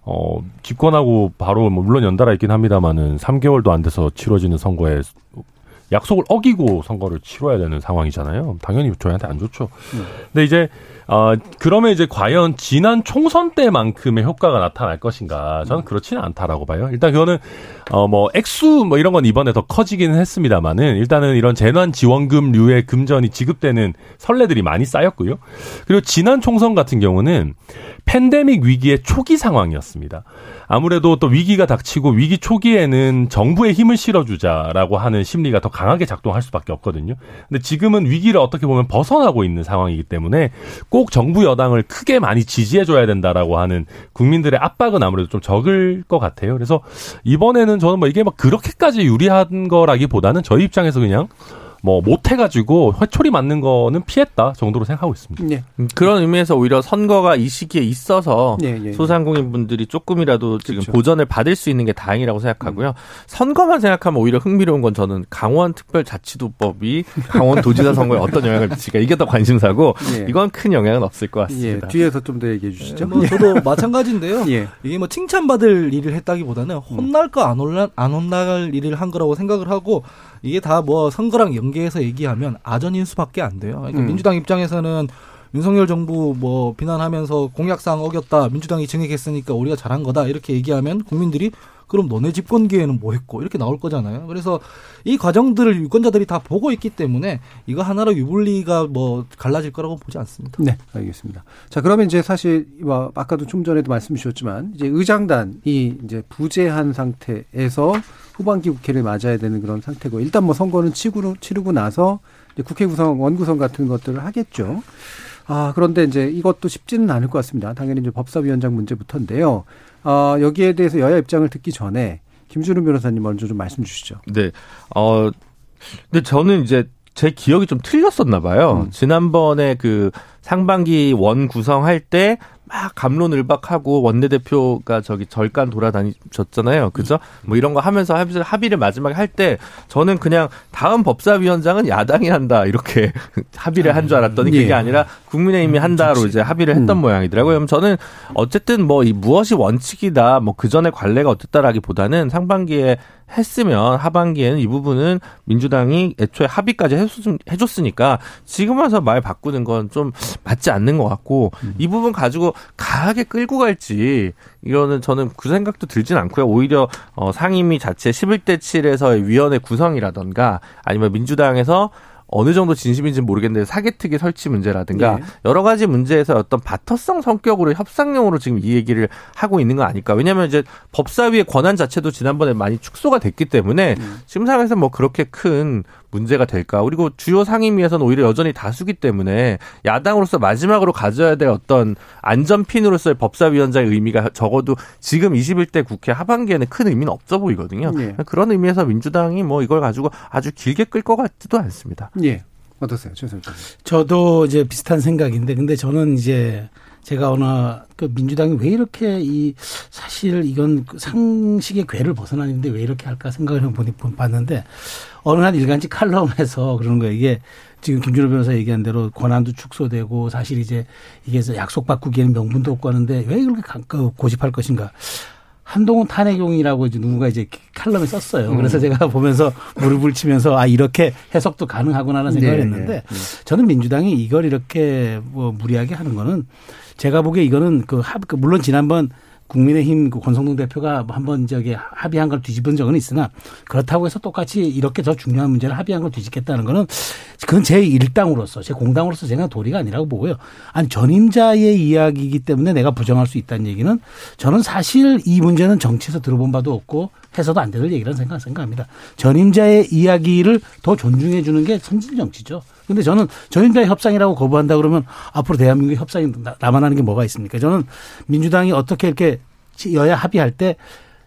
어 집권하고 바로 뭐 물론 연달아 있긴 합니다만은 3개월도 안 돼서 치러지는 선거에 약속을 어기고 선거를 치러야 되는 상황이잖아요. 당연히 저희한테 안 좋죠. 근데 이제 어 그러면 이제 과연 지난 총선 때만큼의 효과가 나타날 것인가? 저는 그렇지는 않다라고 봐요. 일단 그거는 어 뭐 액수 뭐 이런 건 이번에 더 커지기는 했습니다만은 일단은 이런 재난 지원금류의 금전이 지급되는 선례들이 많이 쌓였고요. 그리고 지난 총선 같은 경우는 팬데믹 위기의 초기 상황이었습니다. 아무래도 또 위기가 닥치고 위기 초기에는 정부의 힘을 실어주자라고 하는 심리가 더 강하게 작동할 수밖에 없거든요. 근데 지금은 위기를 어떻게 보면 벗어나고 있는 상황이기 때문에 꼭 정부 여당을 크게 많이 지지해줘야 된다라고 하는 국민들의 압박은 아무래도 좀 적을 것 같아요. 그래서 이번에는 저는 뭐 이게 막 그렇게까지 유리한 거라기보다는 저희 입장에서 그냥 뭐 못해가지고 회초리 맞는 거는 피했다 정도로 생각하고 있습니다. 예. 음, 그런 의미에서 오히려 선거가 이 시기에 있어서 예, 예, 예. 소상공인 분들이 조금이라도 지금 그렇죠. 보전을 받을 수 있는 게 다행이라고 생각하고요. 선거만 생각하면 오히려 흥미로운 건 저는 강원 특별자치도법이 강원 도지사 선거에 어떤 영향을 미칠까 이게 더 관심사고 예. 이건 큰 영향은 없을 것 예. 같습니다. 뒤에서 좀 더 얘기해 주시죠. 뭐 저도 마찬가지인데요. 예. 이게 뭐 칭찬받을 일을 했다기보다는 혼날까 안 혼날 안 혼날 일을 한 거라고 생각을 하고 이게 다 뭐 선거랑 연계해서 얘기하면 아전인 수밖에 안 돼요. 그러니까 음. 민주당 입장에서는 윤석열 정부 뭐 비난하면서 공약사항 어겼다 민주당이 증액했으니까 우리가 잘한 거다 이렇게 얘기하면 국민들이 그럼 너네 집권 기회는 뭐 했고 이렇게 나올 거잖아요. 그래서 이 과정들을 유권자들이 다 보고 있기 때문에 이거 하나로 유불리가 뭐 갈라질 거라고 보지 않습니다. 네, 알겠습니다. 자, 그러면 이제 사실 뭐 아까도 좀 전에도 말씀 주셨지만 이제 의장단이 이제 부재한 상태에서 후반기 국회를 맞아야 되는 그런 상태고 일단 뭐 선거는 치고 치르고 나서 국회 구성 원구성 같은 것들을 하겠죠. 아, 그런데 이제 이것도 쉽지는 않을 것 같습니다. 당연히 이제 법사위원장 문제부터인데요. 어, 여기에 대해서 여야 입장을 듣기 전에 김준우 변호사님 먼저 좀 말씀 주시죠. 네. 어, 근데 저는 이제 제 기억이 좀 틀렸었나 봐요. 음. 지난번에 그 상반기 원 구성할 때 막 감론을박하고 원내대표가 저기 절간 돌아다니셨잖아요. 그죠? 뭐 이런 거 하면서 합의를, 마지막에 할 때 저는 그냥 다음 법사위원장은 야당이 한다 이렇게 합의를 한 줄 알았더니 그게 예. 아니라 국민의힘이 한다로 이제 합의를 했던 음. 모양이더라고요. 그럼 저는 어쨌든 뭐 이 무엇이 원칙이다 뭐 그 전에 관례가 어땠다라기보다는 상반기에 했으면 하반기에는 이 부분은 민주당이 애초에 합의까지 해줬- 해줬으니까 지금 와서 말 바꾸는 건 좀 맞지 않는 것 같고 이 부분 가지고 강하게 끌고 갈지 이거는 저는 그 생각도 들진 않고요. 오히려 어, 상임위 자체 11대 7에서의 위원회 구성이라던가 아니면 민주당에서 어느 정도 진심인지 는 모르겠는데 사개특위 설치 문제라든가 예. 여러 가지 문제에서 어떤 바터성 성격으로 협상용으로 지금 이 얘기를 하고 있는 거 아닐까. 왜냐하면 이제 법사위의 권한 자체도 지난번에 많이 축소가 됐기 때문에 지금 상황에서 뭐 그렇게 큰 문제가 될까. 그리고 주요 상임위에서는 오히려 여전히 다수기 때문에 야당으로서 마지막으로 가져야 될 어떤 안전핀으로서의 법사위원장의 의미가 적어도 지금 21대 국회 하반기에는 큰 의미는 없어 보이거든요. 예. 그런 의미에서 민주당이 뭐 이걸 가지고 아주 길게 끌 것 같지도 않습니다. 예. 어떠세요? 최선 님 저도 이제 비슷한 생각인데 근데 저는 이제 제가 어느 그 민주당이 왜 이렇게 이 사실 이건 그 상식의 궤를 벗어나는데 왜 이렇게 할까 생각을 해보니 봤는데 어느 한 일간지 칼럼에서 그러는 거예요. 이게 지금 김준호 변호사 얘기한 대로 권한도 축소되고 사실 이제 이게 약속 바꾸기에는 명분도 없고 하는데 왜 그렇게 가- 그 고집할 것인가. 한동훈 탄핵용이라고 이제 누군가 이제 칼럼에 썼어요. 그래서 제가 보면서 무릎을 치면서 아 이렇게 해석도 가능하구나라는 생각을 네, 했는데 네, 네. 저는 민주당이 이걸 이렇게 뭐 무리하게 하는 거는 제가 보기에 이거는 그 합, 그 물론 지난번 국민의힘 그 권성동 대표가 뭐 한번 저기 합의한 걸 뒤집은 적은 있으나 그렇다고 해서 똑같이 이렇게 더 중요한 문제를 합의한 걸 뒤집겠다는 거는 그건 제 일당으로서 제 공당으로서 제가 도리가 아니라고 보고요. 아니 전임자의 이야기이기 때문에 내가 부정할 수 있다는 얘기는 저는 사실 이 문제는 정치에서 들어본 바도 없고 해서도 안될 얘기라는 생각, 생각합니다. 전임자의 이야기를 더 존중해 주는 게 선진 정치죠. 근데 저는 전임자의 협상이라고 거부한다 그러면 앞으로 대한민국의 협상이 나- 남아나는 게 뭐가 있습니까? 저는 민주당이 어떻게 이렇게 여야 합의할 때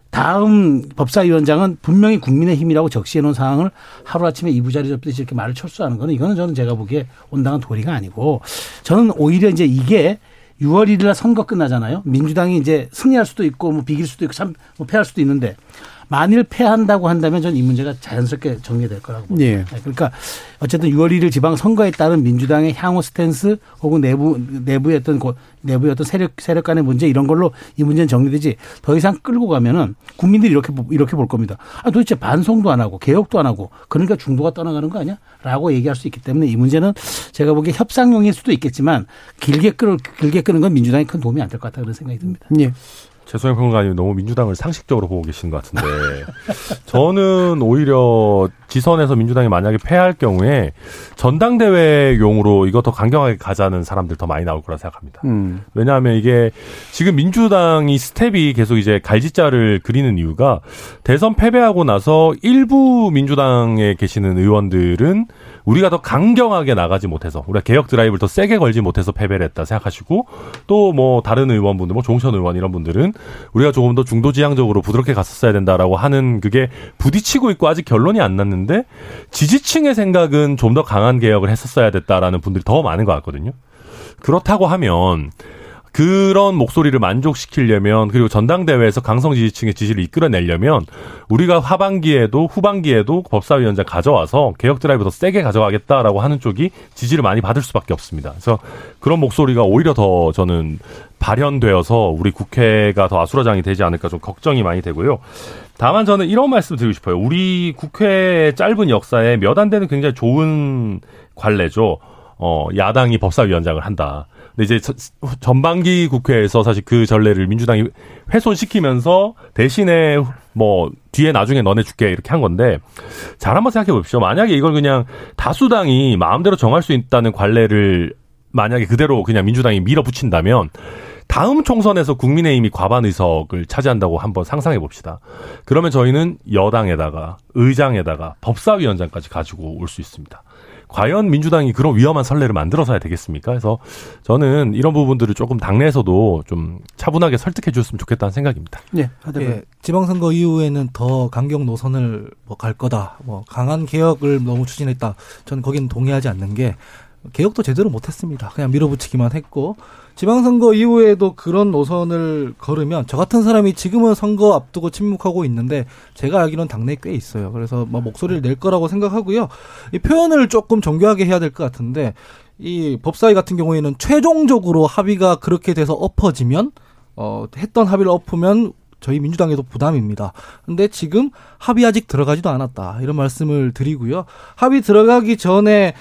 다음 법사위원장은 분명히 국민의 힘이라고 적시해 놓은 상황을 하루아침에 이부자리 접듯이 이렇게 말을 철수하는 거는 이거는 저는 제가 보기에 온당한 도리가 아니고 저는 오히려 이제 이게 6월 1일 날 선거 끝나잖아요. 민주당이 이제 승리할 수도 있고 뭐 비길 수도 있고 참 뭐 패할 수도 있는데 만일 패한다고 한다면 전 이 문제가 자연스럽게 정리될 거라고 봅니다. 예. 그러니까 어쨌든 6월 1일 지방 선거에 따른 민주당의 향후 스탠스 혹은 내부 내부의 어떤 고- 내부의 어떤 세력 세력 간의 문제 이런 걸로 이 문제는 정리되지 더 이상 끌고 가면은 국민들이 이렇게 보- 이렇게 볼 겁니다. 아 도대체 반송도 안 하고 개혁도 안 하고 그러니까 중도가 떠나가는 거 아니야?라고 얘기할 수 있기 때문에 이 문제는 제가 보기에 협상용일 수도 있겠지만 길게 끌 길게 끄는 건 민주당에 큰 도움이 안 될 것 같다 그런 생각이 듭니다. 예. 최소영 평론가님 너무 민주당을 상식적으로 보고 계신 것 같은데 저는 오히려 지선에서 민주당이 만약에 패할 경우에 전당대회용으로 이거 더 강경하게 가자는 사람들 더 많이 나올 거라 생각합니다. 음. 왜냐하면 이게 지금 민주당이 스텝이 계속 이제 갈짓자를 그리는 이유가 대선 패배하고 나서 일부 민주당에 계시는 의원들은 우리가 더 강경하게 나가지 못해서 우리가 개혁 드라이브를 더 세게 걸지 못해서 패배를 했다 생각하시고 또 뭐 다른 의원분들 뭐 종천 의원 이런 분들은 우리가 조금 더 중도 지향적으로 부드럽게 갔었어야 된다라고 하는 그게 부딪히고 있고 아직 결론이 안 났는데 지지층의 생각은 좀 더 강한 개혁을 했었어야 됐다라는 분들이 더 많은 것 같거든요. 그렇다고 하면 그런 목소리를 만족시키려면 그리고 전당대회에서 강성 지지층의 지지를 이끌어내려면 우리가 하반기에도 후반기에도 법사위원장 가져와서 개혁 드라이브 더 세게 가져가겠다라고 하는 쪽이 지지를 많이 받을 수밖에 없습니다. 그래서 그런 목소리가 오히려 더 저는 발현되어서 우리 국회가 더 아수라장이 되지 않을까 좀 걱정이 많이 되고요. 다만 저는 이런 말씀 드리고 싶어요. 우리 국회 짧은 역사에 몇 안 되는 굉장히 좋은 관례죠. 어, 야당이 법사위원장을 한다. 근데 이제 저- 전반기 국회에서 사실 그 전례를 민주당이 훼손시키면서 대신에 뭐 뒤에 나중에 너네 줄게 이렇게 한 건데 잘 한번 생각해 보십시오. 만약에 이걸 그냥 다수당이 마음대로 정할 수 있다는 관례를 만약에 그대로 그냥 민주당이 밀어붙인다면 다음 총선에서 국민의힘이 과반 의석을 차지한다고 한번 상상해 봅시다. 그러면 저희는 여당에다가 의장에다가 법사위원장까지 가지고 올 수 있습니다. 과연 민주당이 그런 위험한 선례를 만들어서야 되겠습니까? 그래서 저는 이런 부분들을 조금 당내에서도 좀 차분하게 설득해 줬으면 좋겠다는 생각입니다. 예. 예, 지방선거 이후에는 더 강경 노선을 뭐 갈 거다. 뭐 강한 개혁을 너무 추진했다. 저는 거기는 동의하지 않는 게 개혁도 제대로 못했습니다. 그냥 밀어붙이기만 했고 지방선거 이후에도 그런 노선을 걸으면 저 같은 사람이 지금은 선거 앞두고 침묵하고 있는데 제가 알기로는 당내에 꽤 있어요. 그래서 뭐 목소리를 낼 거라고 생각하고요. 이 표현을 조금 정교하게 해야 될 것 같은데 이 법사위 같은 경우에는 최종적으로 합의가 그렇게 돼서 엎어지면 어 했던 합의를 엎으면 저희 민주당에도 부담입니다. 근데 지금 합의 아직 들어가지도 않았다. 이런 말씀을 드리고요. 합의 들어가기 전에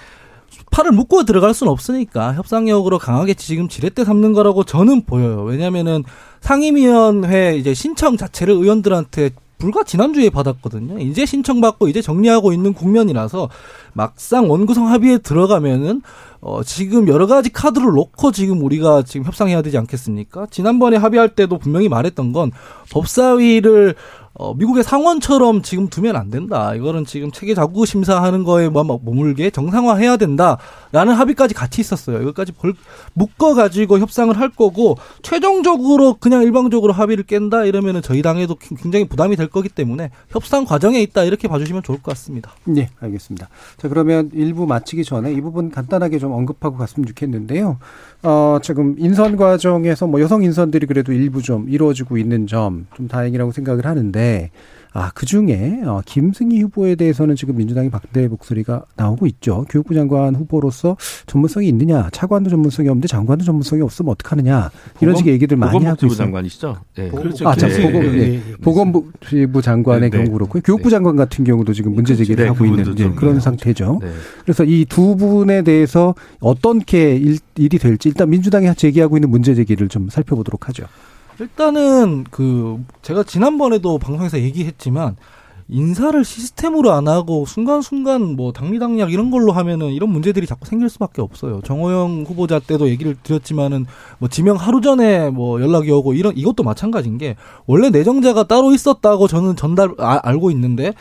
팔을 묶고 들어갈 수는 없으니까 협상력으로 강하게 지금 지렛대 삼는 거라고 저는 보여요. 왜냐면은 상임위원회 이제 신청 자체를 의원들한테 불과 지난주에 받았거든요. 이제 신청받고 이제 정리하고 있는 국면이라서 막상 원구성 합의에 들어가면은 어 지금 여러 가지 카드를 놓고 지금 우리가 지금 협상해야 되지 않겠습니까? 지난번에 합의할 때도 분명히 말했던 건 법사위를 어, 미국의 상원처럼 지금 두면 안 된다. 이거는 지금 체계 자구 심사하는 거에 뭐 머물게 정상화해야 된다라는 합의까지 같이 있었어요. 이것까지 벌, 묶어 가지고 협상을 할 거고 최종적으로 그냥 일방적으로 합의를 깬다 이러면은 저희 당에도 굉장히 부담이 될 거기 때문에 협상 과정에 있다 이렇게 봐주시면 좋을 것 같습니다. 네, 알겠습니다. 자, 그러면 일부 마치기 전에 이 부분 간단하게 좀 언급하고 갔으면 좋겠는데요. 어, 지금 인선 과정에서 뭐 여성 인선들이 그래도 일부 좀 이루어지고 있는 점 좀 다행이라고 생각을 하는데, 아, 그 중에, 어, 김승희 후보에 대해서는 지금 민주당이 반대 목소리가 나오고 있죠. 교육부 장관 후보로서 전문성이 있느냐, 차관도 전문성이 없는데 장관도 전문성이 없으면 어떡하느냐, 이런 보건- 식의 얘기들 많이 하고 있어요. 장관이시죠? 네. 그렇죠. 아, 참, 예, 보건, 예, 예. 예, 예. 보건복지부 장관의 네, 네. 경우 그렇고요. 교육부 장관 같은 경우도 지금 문제 제기를 네, 하고 있는 예, 좀 그런 네. 상태죠. 네. 그래서 이 두 분에 대해서 어떻게 일, 일이 될지 일단 민주당이 제기하고 있는 문제 제기를 좀 살펴보도록 하죠. 일단은 그 제가 지난번에도 방송에서 얘기했지만 인사를 시스템으로 안 하고 순간순간 뭐 당리당략 이런 걸로 하면은 이런 문제들이 자꾸 생길 수밖에 없어요. 정호영 후보자 때도 얘기를 드렸지만은 뭐 지명 하루 전에 뭐 연락이 오고 이런 이것도 마찬가지인 게 원래 내정자가 따로 있었다고 저는 전달 아, 알고 있는데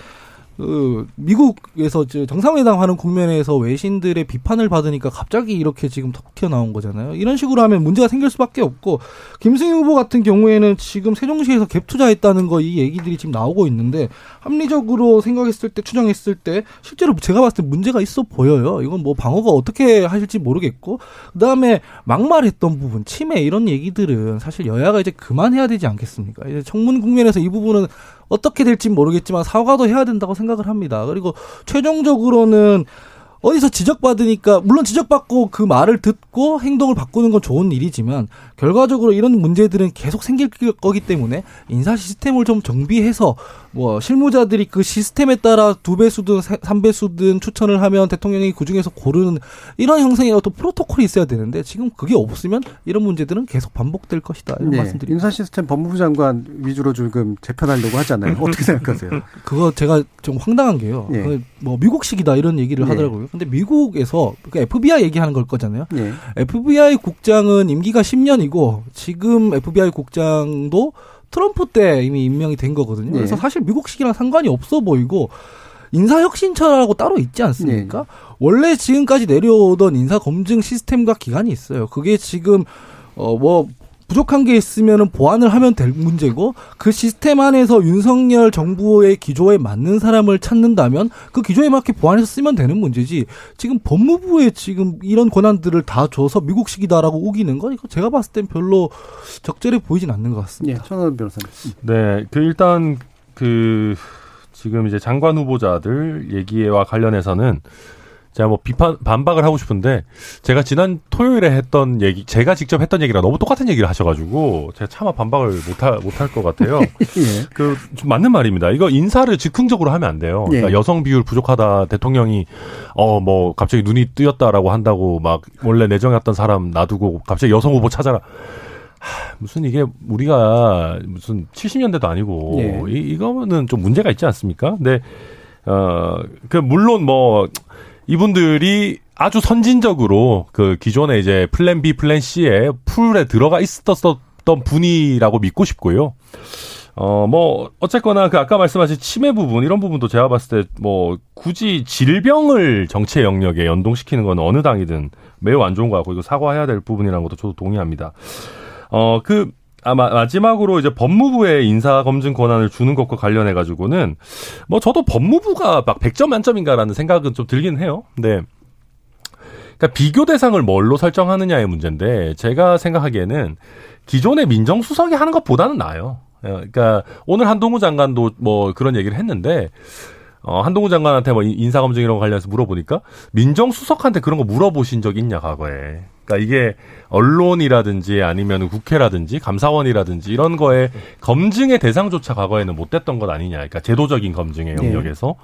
그 미국에서 저 정상회담 하는 국면에서 외신들의 비판을 받으니까 갑자기 이렇게 지금 턱 튀어나온 거잖아요. 이런 식으로 하면 문제가 생길 수밖에 없고 김승희 후보 같은 경우에는 지금 세종시에서 갭 투자했다는 거 이 얘기들이 지금 나오고 있는데 합리적으로 생각했을 때 추정했을 때 실제로 제가 봤을 때 문제가 있어 보여요. 이건 뭐 방어가 어떻게 하실지 모르겠고 그다음에 막말했던 부분 침해 이런 얘기들은 사실 여야가 이제 그만해야 되지 않겠습니까? 이제 청문 국면에서 이 부분은 어떻게 될지 모르겠지만 사과도 해야 된다고 생각을 합니다. 그리고 최종적으로는 어디서 지적받으니까 물론 지적받고 그 말을 듣고 행동을 바꾸는 건 좋은 일이지만 결과적으로 이런 문제들은 계속 생길 거기 때문에 인사 시스템을 좀 정비해서 뭐 실무자들이 그 시스템에 따라 두 배수든 삼 배수든 추천을 하면 대통령이 그 중에서 고르는 이런 형성의 어떤 프로토콜이 있어야 되는데 지금 그게 없으면 이런 문제들은 계속 반복될 것이다 이런 네. 말씀드립니다. 인사 시스템 법무부 장관 위주로 지금 재편하려고 하잖아요. 어떻게 생각하세요? 그거 제가 좀 황당한 게요. 예. 그뭐 미국식이다 이런 얘기를 예. 하더라고요. 근데 미국에서 그 FBI 얘기하는 걸 거잖아요. 예. FBI 국장은 임기가 10년이고 지금 FBI 국장도 트럼프 때 이미 임명이 된 거거든요. 그래서 네. 사실 미국식이랑 상관이 없어 보이고 인사혁신처라고 따로 있지 않습니까? 원래 지금까지 내려오던 인사검증 시스템과 기간이 있어요. 그게 지금 어 뭐 부족한 게 있으면은 보완을 하면 될 문제고 그 시스템 안에서 윤석열 정부의 기조에 맞는 사람을 찾는다면 그 기조에 맞게 보완해서 쓰면 되는 문제지 지금 법무부에 지금 이런 권한들을 다 줘서 미국식이다라고 우기는 건 이거 제가 봤을 땐 별로 적절해 보이진 않는 것 예. 같습니다. 천원 변호사님. 네, 그 일단 그 지금 이제 장관 후보자들 얘기와 관련해서는 제가 뭐 비판 반박을 하고 싶은데 제가 지난 토요일에 했던 얘기 제가 직접 했던 얘기랑 너무 똑같은 얘기를 하셔가지고 제가 차마 반박을 못할 못할 것 같아요. 예. 그좀 맞는 말입니다. 이거 인사를 즉흥적으로 하면 안 돼요. 그러니까 예. 여성 비율 부족하다 대통령이 어 뭐 갑자기 눈이 뜨였다라고 한다고 막 원래 내정했던 사람 놔두고 갑자기 여성 후보 찾아라. 하, 무슨 이게 우리가 무슨 70년대도 아니고 예. 이, 이거는 좀 문제가 있지 않습니까? 근데 어 그 물론 뭐 이분들이 아주 선진적으로 그 기존에 이제 플랜 B, 플랜 C에 풀에 들어가 있었던 분이라고 믿고 싶고요. 어, 뭐, 어쨌거나 그 아까 말씀하신 치매 부분, 이런 부분도 제가 봤을 때 뭐, 굳이 질병을 정치의 영역에 연동시키는 건 어느 당이든 매우 안 좋은 것 같고, 이거 사과해야 될 부분이라는 것도 저도 동의합니다. 어, 그, 아마 마지막으로 이제 법무부에 인사 검증 권한을 주는 것과 관련해 가지고는 뭐 저도 법무부가 막 100점 만점인가라는 생각은 좀 들긴 해요. 근데 그러니까 비교 대상을 뭘로 설정하느냐의 문제인데 제가 생각하기에는 기존의 민정수석이 하는 것보다는 나아요. 어, 그러니까 오늘 한동훈 장관도 뭐 그런 얘기를 했는데 어, 한동훈 장관한테 뭐 인사검증 이런 거 관련해서 물어보니까 민정수석한테 그런 거 물어보신 적 있냐, 과거에. 그러니까 이게 언론이라든지 아니면 국회라든지 감사원이라든지 이런 거에 검증의 대상조차 과거에는 못 됐던 것 아니냐. 그러니까 제도적인 검증의 네. 영역에서.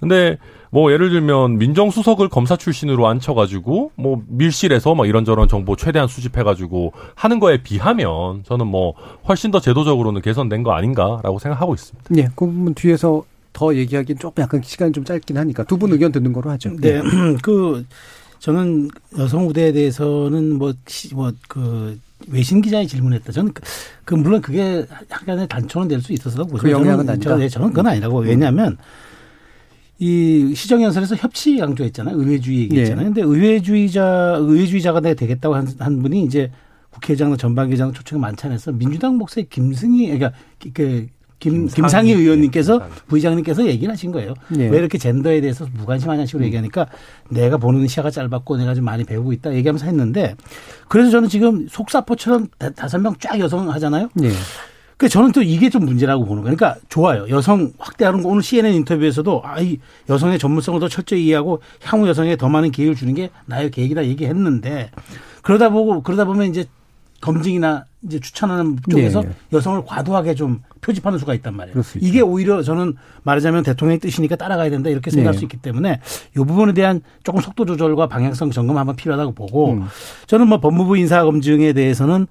근데 뭐 예를 들면 민정수석을 검사 출신으로 앉혀가지고 뭐 밀실에서 막 이런저런 정보 최대한 수집해가지고 하는 거에 비하면 저는 뭐 훨씬 더 제도적으로는 개선된 거 아닌가라고 생각하고 있습니다. 예. 그 부분 뒤에서 더 얘기하기는 조금 약간 시간이 좀 짧긴 하니까 두 분 의견 듣는 거로 하죠. 네, 그 저는 여성 우대에 대해서는 뭐 뭐 그 외신 기자의 질문했다. 저는 그, 그 물론 그게 약간의 단초는 될 수 있어서도 그 영향은 저는, 아니다. 저, 네, 저는 그건 아니라고 왜냐하면 이 시정연설에서 협치 강조했잖아요. 의회주의 얘기했잖아요. 근데 의회주의자 의회주의자가 내가 되겠다고 한, 한 분이 이제 국회의장 전반기장 초청이 많지 않아서 민주당 목사의 김승희 그러니까 그 김, 김상희 의원님께서 부의장님께서 얘기를 하신 거예요. 예. 왜 이렇게 젠더에 대해서 무관심하냐 식으로 얘기하니까 내가 보는 시야가 짧았고 내가 좀 많이 배우고 있다 얘기하면서 했는데 그래서 저는 지금 속사포처럼 다- 다섯 명 쫙 여성 하잖아요. 예. 그 저는 또 이게 좀 문제라고 보는 거예요. 그러니까 좋아요. 여성 확대하는 거 오늘 CNN 인터뷰에서도 아이 여성의 전문성을 더 철저히 이해하고 향후 여성에 더 많은 기회를 주는 게 나의 계획이다 얘기했는데 그러다 보고 그러다 보면 이제 검증이나 이제 추천하는 쪽에서 예, 예. 여성을 과도하게 좀 표집하는 수가 있단 말이에요. 이게 오히려 저는 말하자면 대통령의 뜻이니까 따라가야 된다 이렇게 생각할 네. 수 있기 때문에 이 부분에 대한 조금 속도 조절과 방향성 점검 한번 필요하다고 보고 음. 저는 뭐 법무부 인사 검증에 대해서는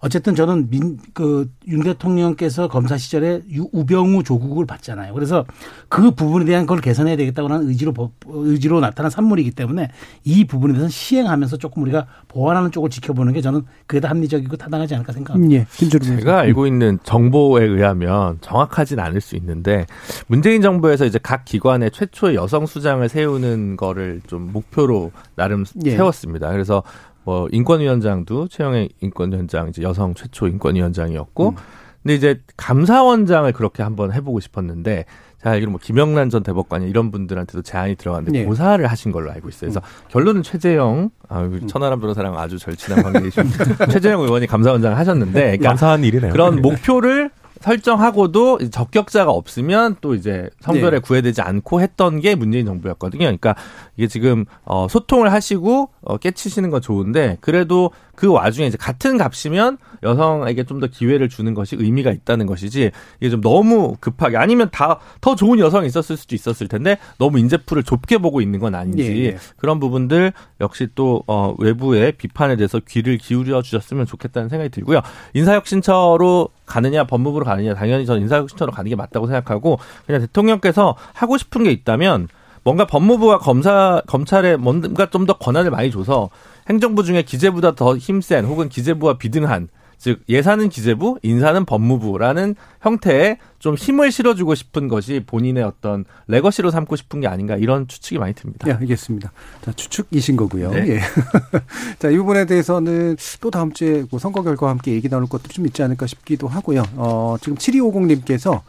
어쨌든 저는 민 그 윤 대통령께서 검사 시절에 유- 우병우 조국을 봤잖아요. 그래서 그 부분에 대한 걸 개선해야 되겠다고 하는 의지로 법- 의지로 나타난 산물이기 때문에 이 부분에 대해서 시행하면서 조금 우리가 보완하는 쪽을 지켜보는 게 저는 그게 더 합리적이고 타당하지 않을까 생각합니다. 예. 제가 알고 있는 정보에 의하면 정확하진 않을 수 있는데 문재인 정부에서 이제 각 기관에 최초의 여성 수장을 세우는 거를 좀 목표로 나름 예. 세웠습니다. 그래서 뭐 인권위원장도 최영애 인권위원장 이제 여성 최초 인권위원장이었고 음. 근데 이제 감사원장을 그렇게 한번 해보고 싶었는데 제가 알기로 뭐 김영란 전 대법관이 이런 분들한테도 제안이 들어갔는데 예. 음. 고사를 하신 걸로 알고 있어요. 그래서 결론은 최재형 아, 천하람 변호사랑 아주 절친한 관계이신 최재형 의원이 감사원장을 하셨는데 그러니까 감사한 일이네요. 그런 목표를 설정하고도 적격자가 없으면 또 이제 성별에 네. 구애되지 않고 했던 게 문재인 정부였거든요. 그러니까 이게 지금 어 소통을 하시고 어 깨치시는 건 좋은데 그래도 그 와중에 이제 같은 값이면 여성에게 좀 더 기회를 주는 것이 의미가 있다는 것이지 이게 좀 너무 급하게 아니면 다 더 좋은 여성이 있었을 수도 있었을 텐데 너무 인재풀을 좁게 보고 있는 건 아닌지 예, 예. 그런 부분들 역시 또 어, 외부의 비판에 대해서 귀를 기울여 주셨으면 좋겠다는 생각이 들고요. 인사혁신처로 가느냐 법무부로 가느냐 당연히 저는 인사혁신처로 가는 게 맞다고 생각하고 그냥 대통령께서 하고 싶은 게 있다면 뭔가 법무부와 검사 검찰에 뭔가 좀 더 권한을 많이 줘서 행정부 중에 기재부보다 더 힘센 혹은 기재부와 비등한 즉 예산은 기재부, 인사는 법무부라는 형태의 좀 힘을 실어주고 싶은 것이 본인의 어떤 레거시로 삼고 싶은 게 아닌가 이런 추측이 많이 듭니다. 예, 알겠습니다. 자, 추측이신 거고요. 네. 예. 자, 이 부분에 대해서는 또 다음 주에 그 선거 결과와 함께 얘기 나눌 것도 좀 있지 않을까 싶기도 하고요. 어, 지금 7250님께서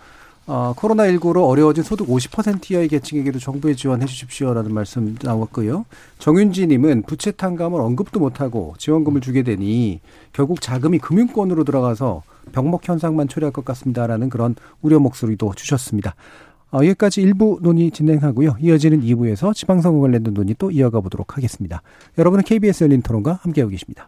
어, 코로나19로 어려워진 소득 50% 이하의 계층에게도 정부의 지원해 주십시오라는 말씀 나왔고요. 정윤지님은 부채 탕감을 언급도 못하고 지원금을 주게 되니 결국 자금이 금융권으로 들어가서 병목 현상만 초래할 것 같습니다라는 그런 우려 목소리도 주셨습니다. 어, 여기까지 일부 논의 진행하고요. 이어지는 2부에서 지방선거 관련된 논의 또 이어가 보도록 하겠습니다. 여러분은 KBS 열린 토론과 함께하고 계십니다.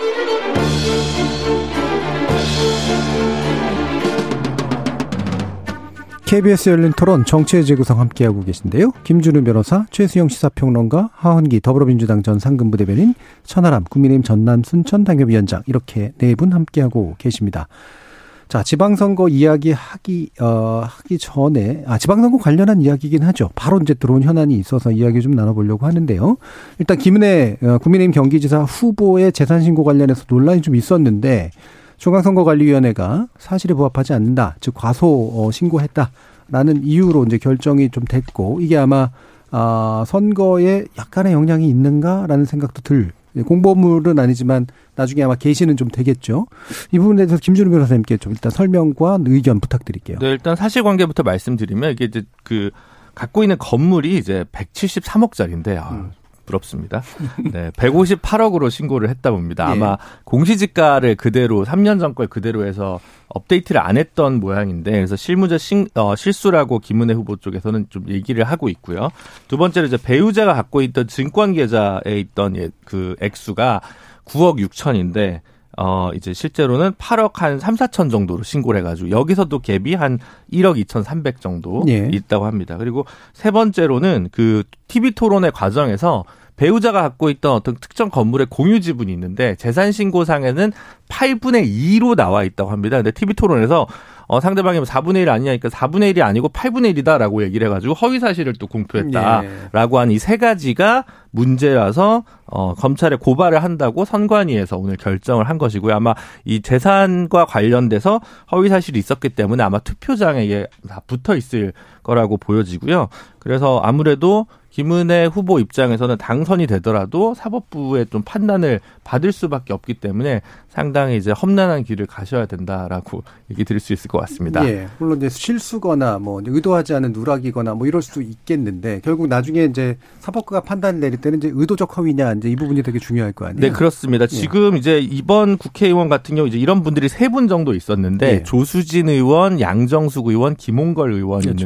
KBS 열린 토론 정치의 재구성 함께하고 계신데요. 김준우 변호사, 최수영 시사평론가, 하헌기 더불어민주당 전 상근부 대변인, 천하람 국민의힘 전남 순천 당협위원장 이렇게 네 분 함께하고 계십니다. 자, 지방선거 이야기 하기, 어, 하기 전에, 아, 지방선거 관련한 이야기긴 하죠. 바로 이제 들어온 현안이 있어서 이야기 좀 나눠보려고 하는데요. 일단 김은혜, 어, 국민의힘 경기지사 후보의 재산신고 관련해서 논란이 좀 있었는데, 중앙선거관리위원회가 사실에 부합하지 않는다. 즉, 과소 어, 신고했다라는 이유로 이제 결정이 좀 됐고, 이게 아마, 아, 선거에 약간의 영향이 있는가라는 생각도 들, 공보물은 아니지만 나중에 아마 게시는 좀 되겠죠. 이 부분에 대해서 김준우 변호사님께 좀 일단 설명과 의견 부탁드릴게요. 네, 일단 사실관계부터 말씀드리면 이게 이제 그 갖고 있는 건물이 이제 173억짜리인데 아, 음. 부럽습니다. 네, 158억으로 신고를 했다 봅니다. 예. 아마 공시지가를 그대로 3년 전 걸 그대로 해서 업데이트를 안 했던 모양인데 그래서 실무자 신, 어, 실수라고 김은혜 후보 쪽에서는 좀 얘기를 하고 있고요. 두 번째로 이제 배우자가 갖고 있던 증권 계좌에 있던 예, 그 액수가 9억 6천인데 어, 이제 실제로는 8억 한 3, 4천 정도로 신고를 해가지고 여기서도 갭이 한 1억 2,300 정도 예. 있다고 합니다. 그리고 세 번째로는 그 TV 토론의 과정에서 배우자가 갖고 있던 어떤 특정 건물의 공유 지분이 있는데 재산 신고상에는 8분의 2로 나와 있다고 합니다. 근데 TV 토론에서 어, 상대방이 뭐 4분의 1 아니냐니까 4분의 1이 아니고 8분의 1이다라고 얘기를 해가지고 허위 사실을 또 공표했다라고 한이 세 가지가 문제라서 어, 검찰에 고발을 한다고 선관위에서 오늘 결정을 한 것이고요. 아마 이 재산과 관련돼서 허위 사실이 있었기 때문에 아마 투표장에 붙어 있을 거라고 보여지고요. 그래서 아무래도 김은혜 후보 입장에서는 당선이 되더라도 사법부의 좀 판단을 받을 수밖에 없기 때문에 상당히 이제 험난한 길을 가셔야 된다라고 얘기 드릴 수 있을 것 같습니다. 예, 물론 이제 실수거나 뭐 의도하지 않은 누락이거나 뭐 이럴 수도 있겠는데 결국 나중에 이제 사법부가 판단을 내릴 때는 이제 의도적 허위냐 이제 이 부분이 되게 중요할 거 아니에요. 네, 그렇습니다. 예. 지금 이제 이번 국회의원 같은 경우 이제 이런 분들이 세 분 정도 있었는데 예. 조수진 의원, 양정숙 의원, 김홍걸 의원이 그렇죠.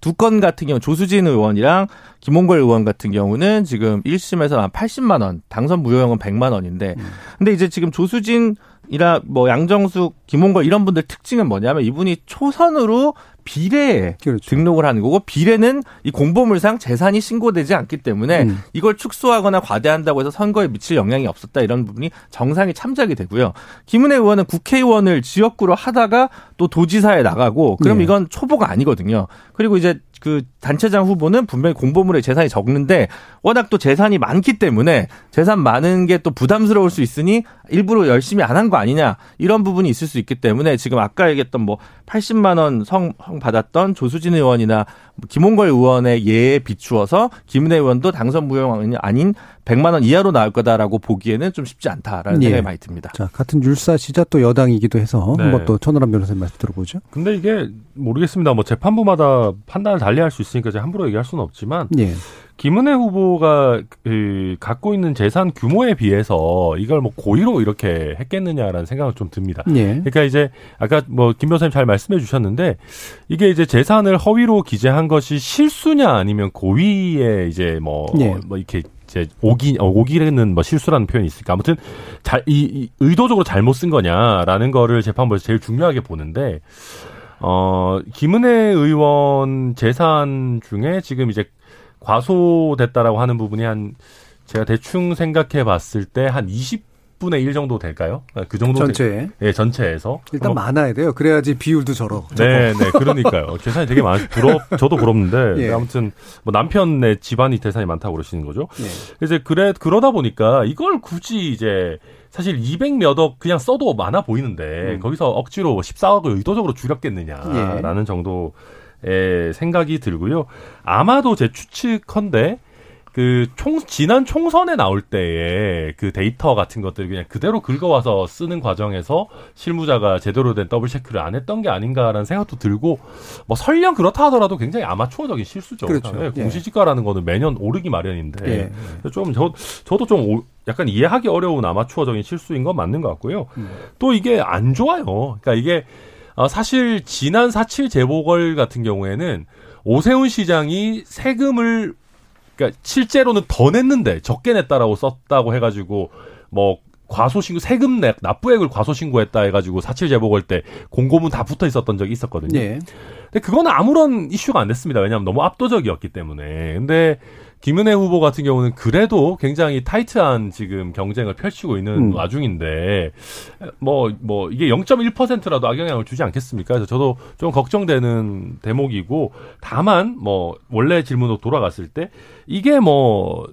두 건 같은 경우 조수진 의원이랑 김홍걸 의원 같은 경우는 지금 1심에서 한 80만 원, 당선 무효형은 100만 원인데 음. 근데 이제 지금 조수진 이라 뭐 양정숙, 김홍걸 이런 분들 특징은 뭐냐면 이분이 초선으로 비례에 그렇죠. 등록을 하는 거고 비례는 이 공보물상 재산이 신고되지 않기 때문에 음. 이걸 축소하거나 과대한다고 해서 선거에 미칠 영향이 없었다 이런 부분이 정상이 참작이 되고요. 김은혜 의원은 국회의원을 지역구로 하다가 또 도지사에 나가고 그럼 예. 이건 초보가 아니거든요. 그리고 이제 그 단체장 후보는 분명히 공보물에 재산이 적는데 워낙 또 재산이 많기 때문에 재산 많은 게 또 부담스러울 수 있으니 일부러 열심히 안 한 거 아니냐 이런 부분이 있을 수 있기 때문에 지금 아까 얘기했던 뭐 80만 원 성 받았던 조수진 의원이나 김홍걸 의원의 예에 비추어서 김은혜 의원도 당선 무효이 아닌 100만 원 이하로 나올 거다라고 보기에는 좀 쉽지 않다라는 예. 생각이 많이 듭니다. 자, 같은 율사시자 또 여당이기도 해서 네. 한번 또 천하람 변호사님 말씀 들어보죠. 근데 이게 모르겠습니다. 뭐 재판부마다 판단을 달리할 수 있으니까 제가 함부로 얘기할 수는 없지만 예. 김은혜 후보가 그 갖고 있는 재산 규모에 비해서 이걸 뭐 고의로 이렇게 했겠느냐라는 생각을 좀 듭니다. 예. 그러니까 이제 아까 뭐 김 변호사님 잘 말씀해 주셨는데 이게 이제 재산을 허위로 기재한 것이 실수냐 아니면 고의에 이제 뭐, 예. 뭐 이렇게 이제 오기 어, 오기는 뭐 실수라는 표현이 있으니까 아무튼 잘 이, 이 의도적으로 잘못 쓴 거냐라는 거를 재판부에서 제일 중요하게 보는데 어 김은혜 의원 재산 중에 지금 이제 과소됐다라고 하는 부분이 한 제가 대충 생각해 봤을 때 한 20분의 1 정도 될까요? 그 정도 될- 전체 예, 전체에서 일단 뭐- 많아야 돼요. 그래야지 비율도 저러. 네, 네, 그러니까요. 재산이 되게 많, 부럽, 저도 부럽는데, 예. 아무튼, 뭐 남편의 집안이 재산이 많다고 그러시는 거죠. 예. 이제 그래, 그러다 보니까 이걸 굳이 이제, 사실 200몇억 그냥 써도 많아 보이는데, 거기서 억지로 14억을 의도적으로 줄였겠느냐라는 정도 의 생각이 들고요. 아마도 제 추측컨대, 그 총, 지난 총선에 나올 때에 그 데이터 같은 것들을 그냥 그대로 긁어와서 쓰는 과정에서 실무자가 제대로 된 double check를 안 했던 게 아닌가라는 생각도 들고 뭐 설령 그렇다 하더라도 굉장히 아마추어적인 실수죠. 그렇죠. 예, 예. 공시지가라는 거는 매년 오르기 마련인데 예. 좀 저, 저도 좀 오- 약간 이해하기 어려운 아마추어적인 실수인 건 맞는 것 같고요. 음. 또 이게 안 좋아요. 그러니까 이게 어, 사실 지난 4.7 재보궐 같은 경우에는 오세훈 시장이 세금을 그러니까 실제로는 더 냈는데 적게 냈다라고 썼다고 해가지고 뭐 과소신고 세금 내 납부액을 과소신고했다 해가지고 4.7 재보궐 때 공고문 다 붙어 있었던 적이 있었거든요. 예. 근데 그건 아무런 이슈가 안 됐습니다. 왜냐하면 너무 압도적이었기 때문에. 근데 김은혜 후보 같은 경우는 그래도 굉장히 타이트한 지금 경쟁을 펼치고 있는 음. 와중인데 뭐뭐 이게 0.1%라도 악영향을 주지 않겠습니까? 그래서 저도 좀 걱정되는 대목이고 다만 뭐 원래 질문으로 돌아갔을 때 이게 뭐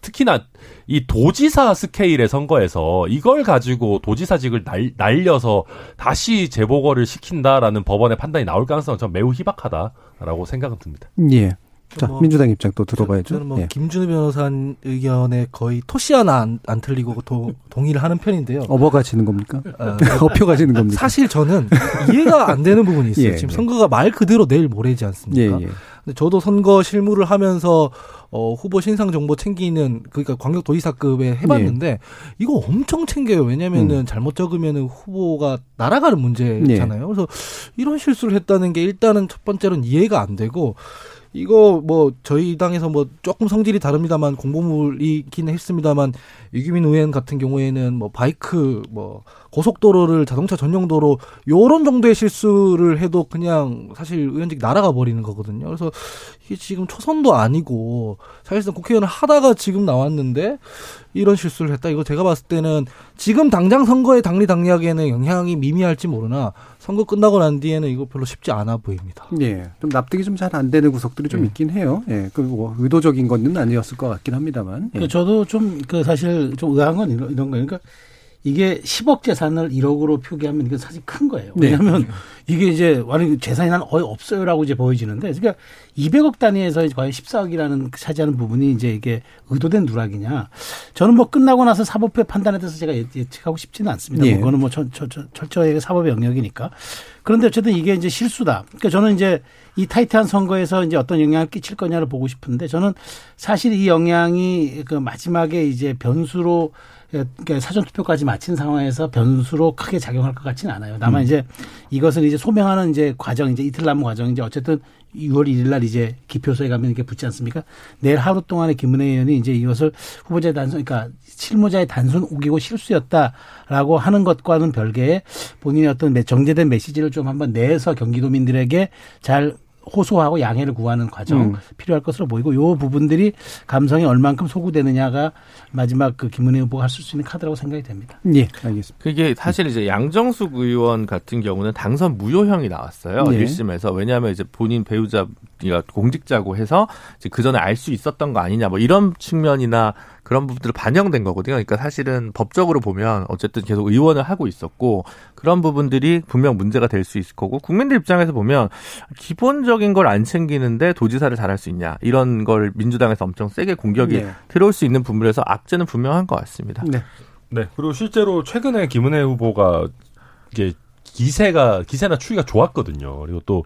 특히나 이 도지사 스케일의 선거에서 이걸 가지고 도지사직을 날, 날려서 다시 재보궐을 시킨다라는 법원의 판단이 나올 가능성은 전 매우 희박하다라고 생각은 듭니다. 예. 자, 뭐, 민주당 입장 또 들어봐야죠. 저는 뭐 예. 김준우 변호사 의견에 거의 토시 하나 안, 안 틀리고 도, 동의를 하는 편인데요. 업어가시는 겁니까? 어, 업혀가시는 겁니까? 사실 저는 이해가 안 되는 부분이 있어요. 예, 지금 예. 선거가 말 그대로 내일 모레지 예, 않습니까? 예. 근데 저도 선거 실무를 하면서 어, 후보 신상 정보 챙기는 그러니까 광역 도지사급에 해봤는데 예. 이거 엄청 챙겨요. 왜냐면은 음. 잘못 적으면은 후보가 날아가는 문제잖아요. 그래서 이런 실수를 했다는 게 일단은 첫 번째로는 이해가 안 되고 이거 뭐 저희 당에서 뭐 조금 성질이 다릅니다만 공보물이긴 했습니다만 유기민 의원 같은 경우에는 뭐 바이크 뭐 고속도로를 자동차 전용도로 요런 정도의 실수를 해도 그냥 사실 의원직 날아가 버리는 거거든요. 그래서 이게 지금 초선도 아니고 사실상 국회의원을 하다가 지금 나왔는데 이런 실수를 했다. 이거 제가 봤을 때는 지금 당장 선거의 당리 당략에는 영향이 미미할지 모르나 선거 끝나고 난 뒤에는 이거 별로 쉽지 않아 보입니다. 예. 좀 납득이 좀 잘 안 되는 구석들이 좀 예. 있긴 해요. 예. 그리고 뭐 의도적인 건 아니었을 것 같긴 합니다만. 예. 그 저도 좀 그 사실 좀 의아한 건 이런, 이런 거예요. 그러니까 이게 10억 재산을 1억으로 표기하면 이건 사실 큰 거예요. 네. 왜냐하면 이게 이제 완전 재산이 난 거의 없어요라고 이제 보여지는데, 그러니까 200억 단위에서 과연 14억이라는 차지하는 부분이 이제 이게 의도된 누락이냐? 저는 뭐 끝나고 나서 사법부의 판단에 대해서 제가 예- 예측하고 싶지는 않습니다. 예. 뭐 그거는 뭐 저, 저, 저, 철저하게 사법의 영역이니까. 그런데 어쨌든 이게 이제 실수다. 그러니까 저는 이제 이 타이트한 선거에서 이제 어떤 영향을 끼칠 거냐를 보고 싶은데 저는 사실 이 영향이 그 마지막에 이제 변수로 그러니까 사전 투표까지 마친 상황에서 변수로 크게 작용할 것 같지는 않아요. 다만 이제 이것을 이제 소명하는 이제 과정 이제 이틀 남은 과정 이제 어쨌든 6월 1일 날 이제 기표소에 가면 이게 붙지 않습니까? 내일 하루 동안에 김은혜 의원이 이제 이것을 후보자의 단순, 그러니까 실무자의 단순 우기고 실수였다라고 하는 것과는 별개의 본인의 어떤 매- 정제된 메시지를 좀 한번 내서 경기도민들에게 잘 호소하고 양해를 구하는 과정 음. 필요할 것으로 보이고 요 부분들이 감성이 얼만큼 소구되느냐가 마지막 그 김은혜 후보가 할 수 있는 카드라고 생각이 됩니다. 예. 알겠습니다. 그게 사실 이제 양정숙 의원 같은 경우는 당선 무효형이 나왔어요. 네. 1심에서. 왜냐하면 이제 본인 배우자 공직자고 해서 그 전에 알 수 있었던 거 아니냐 뭐 이런 측면이나 그런 부분들을 반영된 거거든요. 그러니까 사실은 법적으로 보면 어쨌든 계속 의원을 하고 있었고 그런 부분들이 분명 문제가 될 수 있을 거고 국민들 입장에서 보면 기본적인 걸 안 챙기는데 도지사를 잘할 수 있냐 이런 걸 민주당에서 엄청 세게 공격이 네. 들어올 수 있는 부분에서 악재는 분명한 것 같습니다. 네. 네. 그리고 실제로 최근에 김은혜 후보가 이게 기세가 기세나 추이가 좋았거든요. 그리고 또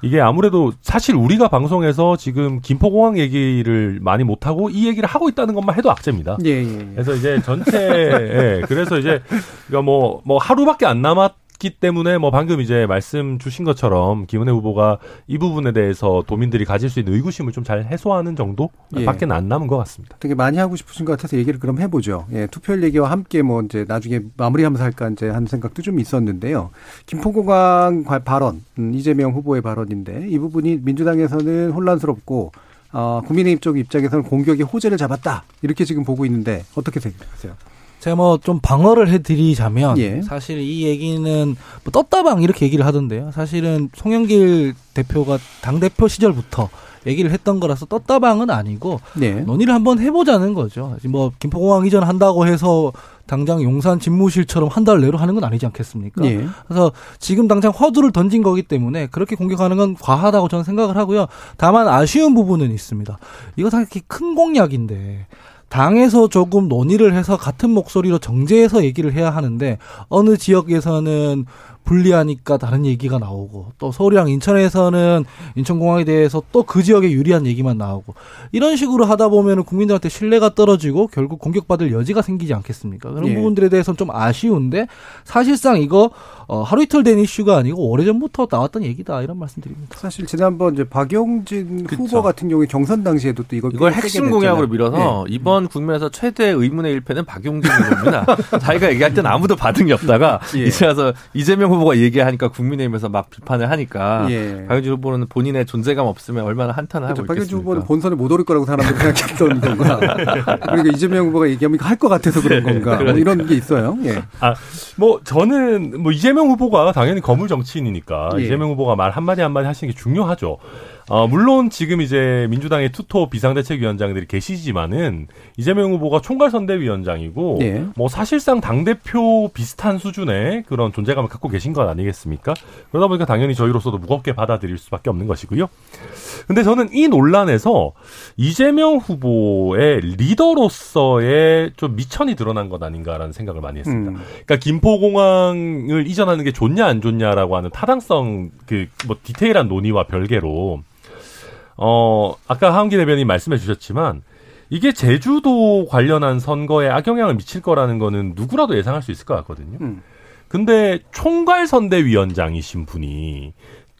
이게 아무래도 사실 우리가 방송에서 지금 김포공항 얘기를 많이 못 하고 이 얘기를 하고 있다는 것만 해도 악재입니다. 예, 예, 예. 그래서 이제 전체 예, 그래서 이제 그러니까 뭐뭐 하루밖에 안 남았 기 때문에 뭐 방금 이제 말씀 주신 것처럼 김은혜 후보가 이 부분에 대해서 도민들이 가질 수 있는 의구심을 좀 잘 해소하는 정도밖에 예. 안 남은 것 같습니다. 되게 많이 하고 싶으신 것 같아서 얘기를 그럼 해보죠. 예, 투표율 얘기와 함께 뭐 이제 나중에 마무리하면서 할까 이제 하는 생각도 좀 있었는데요. 김포공항 과- 발언, 음, 이재명 후보의 발언인데 이 부분이 민주당에서는 혼란스럽고 어, 국민의힘 쪽 입장에서는 공격이 호재를 잡았다 이렇게 지금 보고 있는데 어떻게 생각하세요? 제가 뭐 좀 방어를 해드리자면 예. 사실 이 얘기는 뭐 떴다방 이렇게 얘기를 하던데요. 사실은 송영길 대표가 당 대표 시절부터 얘기를 했던 거라서 떴다방은 아니고 네. 논의를 한번 해보자는 거죠. 뭐 김포공항 이전 한다고 해서 당장 용산 집무실처럼 한 달 내로 하는 건 아니지 않겠습니까? 예. 그래서 지금 당장 화두를 던진 거기 때문에 그렇게 공격하는 건 과하다고 저는 생각을 하고요. 다만 아쉬운 부분은 있습니다. 이거 상당히 큰 공약인데 당에서 조금 논의를 해서 같은 목소리로 정제해서 얘기를 해야 하는데 어느 지역에서는 불리하니까 다른 얘기가 나오고 또 서울이랑 인천에서는 인천공항에 대해서 또 그 지역에 유리한 얘기만 나오고 이런 식으로 하다 보면은 국민들한테 신뢰가 떨어지고 결국 공격받을 여지가 생기지 않겠습니까? 그런 예. 부분들에 대해서는 좀 아쉬운데 사실상 이거 어, 하루 이틀 된 이슈가 아니고 오래전부터 나왔던 얘기다 이런 말씀드립니다. 사실 지난번 이제 박용진 그쵸. 후보 같은 경우에 경선 당시에도 또 이걸 이걸 핵심. 공약으로 밀어서 이번 국면에서 최대 의문의 일패는 박용진 후보입니다. 자기가 얘기할 때는 아무도 받은 게 없다가 예. 이제 와서 이재명 후보가 얘기하니까 국민의힘에서 막 비판을 하니까 예. 박용진 후보는 본인의 존재감 없으면 얼마나 한탄을 하고 그렇죠. 박용진 있겠습니까? 후보는 본선에 못 오를 거라고 사람들이 생각했던 건가. 그리고 이재명 후보가 얘기하면 할것 같아서 그런 건가. 뭐 이런 게 있어요. 예. 뭐 저는 뭐 이재명 후보가 당연히 거물 정치인이니까 예. 이재명 후보가 말 한마디 한마디 하시는 게 중요하죠. 어, 물론 지금 이제 민주당의 투톱 비상대책위원장들이 계시지만은 이재명 후보가 총괄선대위원장이고 예. 뭐 사실상 당 대표 비슷한 수준의 그런 존재감을 갖고 계신 것 아니겠습니까? 그러다 보니까 당연히 저희로서도 무겁게 받아들일 수밖에 없는 것이고요. 근데 저는 이 논란에서 이재명 후보의 리더로서의 좀 미천이 드러난 것 아닌가라는 생각을 많이 했습니다. 음. 그러니까 김포공항을 이전하는 게 좋냐 안 좋냐라고 하는 타당성 그 뭐 디테일한 논의와 별개로 어 아까 하은기 대변인 말씀해 주셨지만 이게 제주도 관련한 선거에 악영향을 미칠 거라는 거는 누구라도 예상할 수 있을 것 같거든요. 음. 근데 총괄 선대위원장이신 분이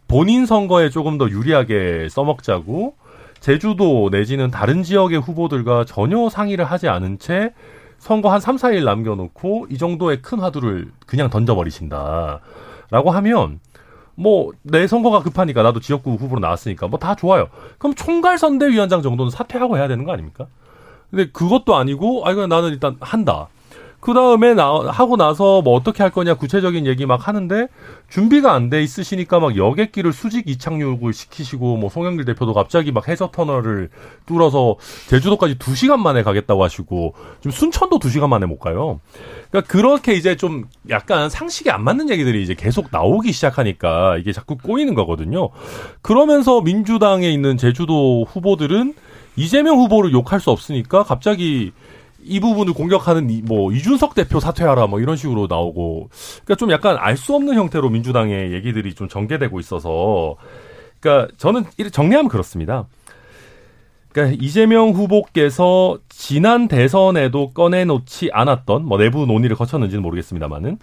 본인 선거에 조금 더 유리하게 써먹자고 제주도 내지는 다른 지역의 후보들과 전혀 상의를 하지 않은 채 선거 한 3, 4일 남겨놓고 이 정도의 큰 화두를 그냥 던져버리신다. 라고 하면 뭐 내 선거가 급하니까 나도 지역구 후보로 나왔으니까 뭐 다 좋아요. 그럼 총괄 선대위원장 정도는 사퇴하고 해야 되는 거 아닙니까? 근데 그것도 아니고 아이고 나는 일단 한다. 그 다음에 나 하고 나서 뭐 어떻게 할 거냐 구체적인 얘기 막 하는데 준비가 안 돼 있으시니까 막 여객기를 수직 이착륙을 시키시고 뭐 송영길 대표도 갑자기 막 해저 터널을 뚫어서 제주도까지 두 시간 만에 가겠다고 하시고 지금 순천도 두 시간 만에 못 가요. 그러니까 그렇게 이제 좀 약간 상식이 안 맞는 얘기들이 이제 계속 나오기 시작하니까 이게 자꾸 꼬이는 거거든요. 그러면서 민주당에 있는 제주도 후보들은 이재명 후보를 욕할 수 없으니까 갑자기 이 부분을 공격하는 이, 뭐 이준석 대표 사퇴하라 뭐 이런 식으로 나오고 그러니까 좀 약간 알 수 없는 형태로 민주당의 얘기들이 좀 전개되고 있어서 그러니까 저는 정리하면 그렇습니다. 그러니까 이재명 후보께서 지난 대선에도 꺼내놓지 않았던 뭐 내부 논의를 거쳤는지는 모르겠습니다만은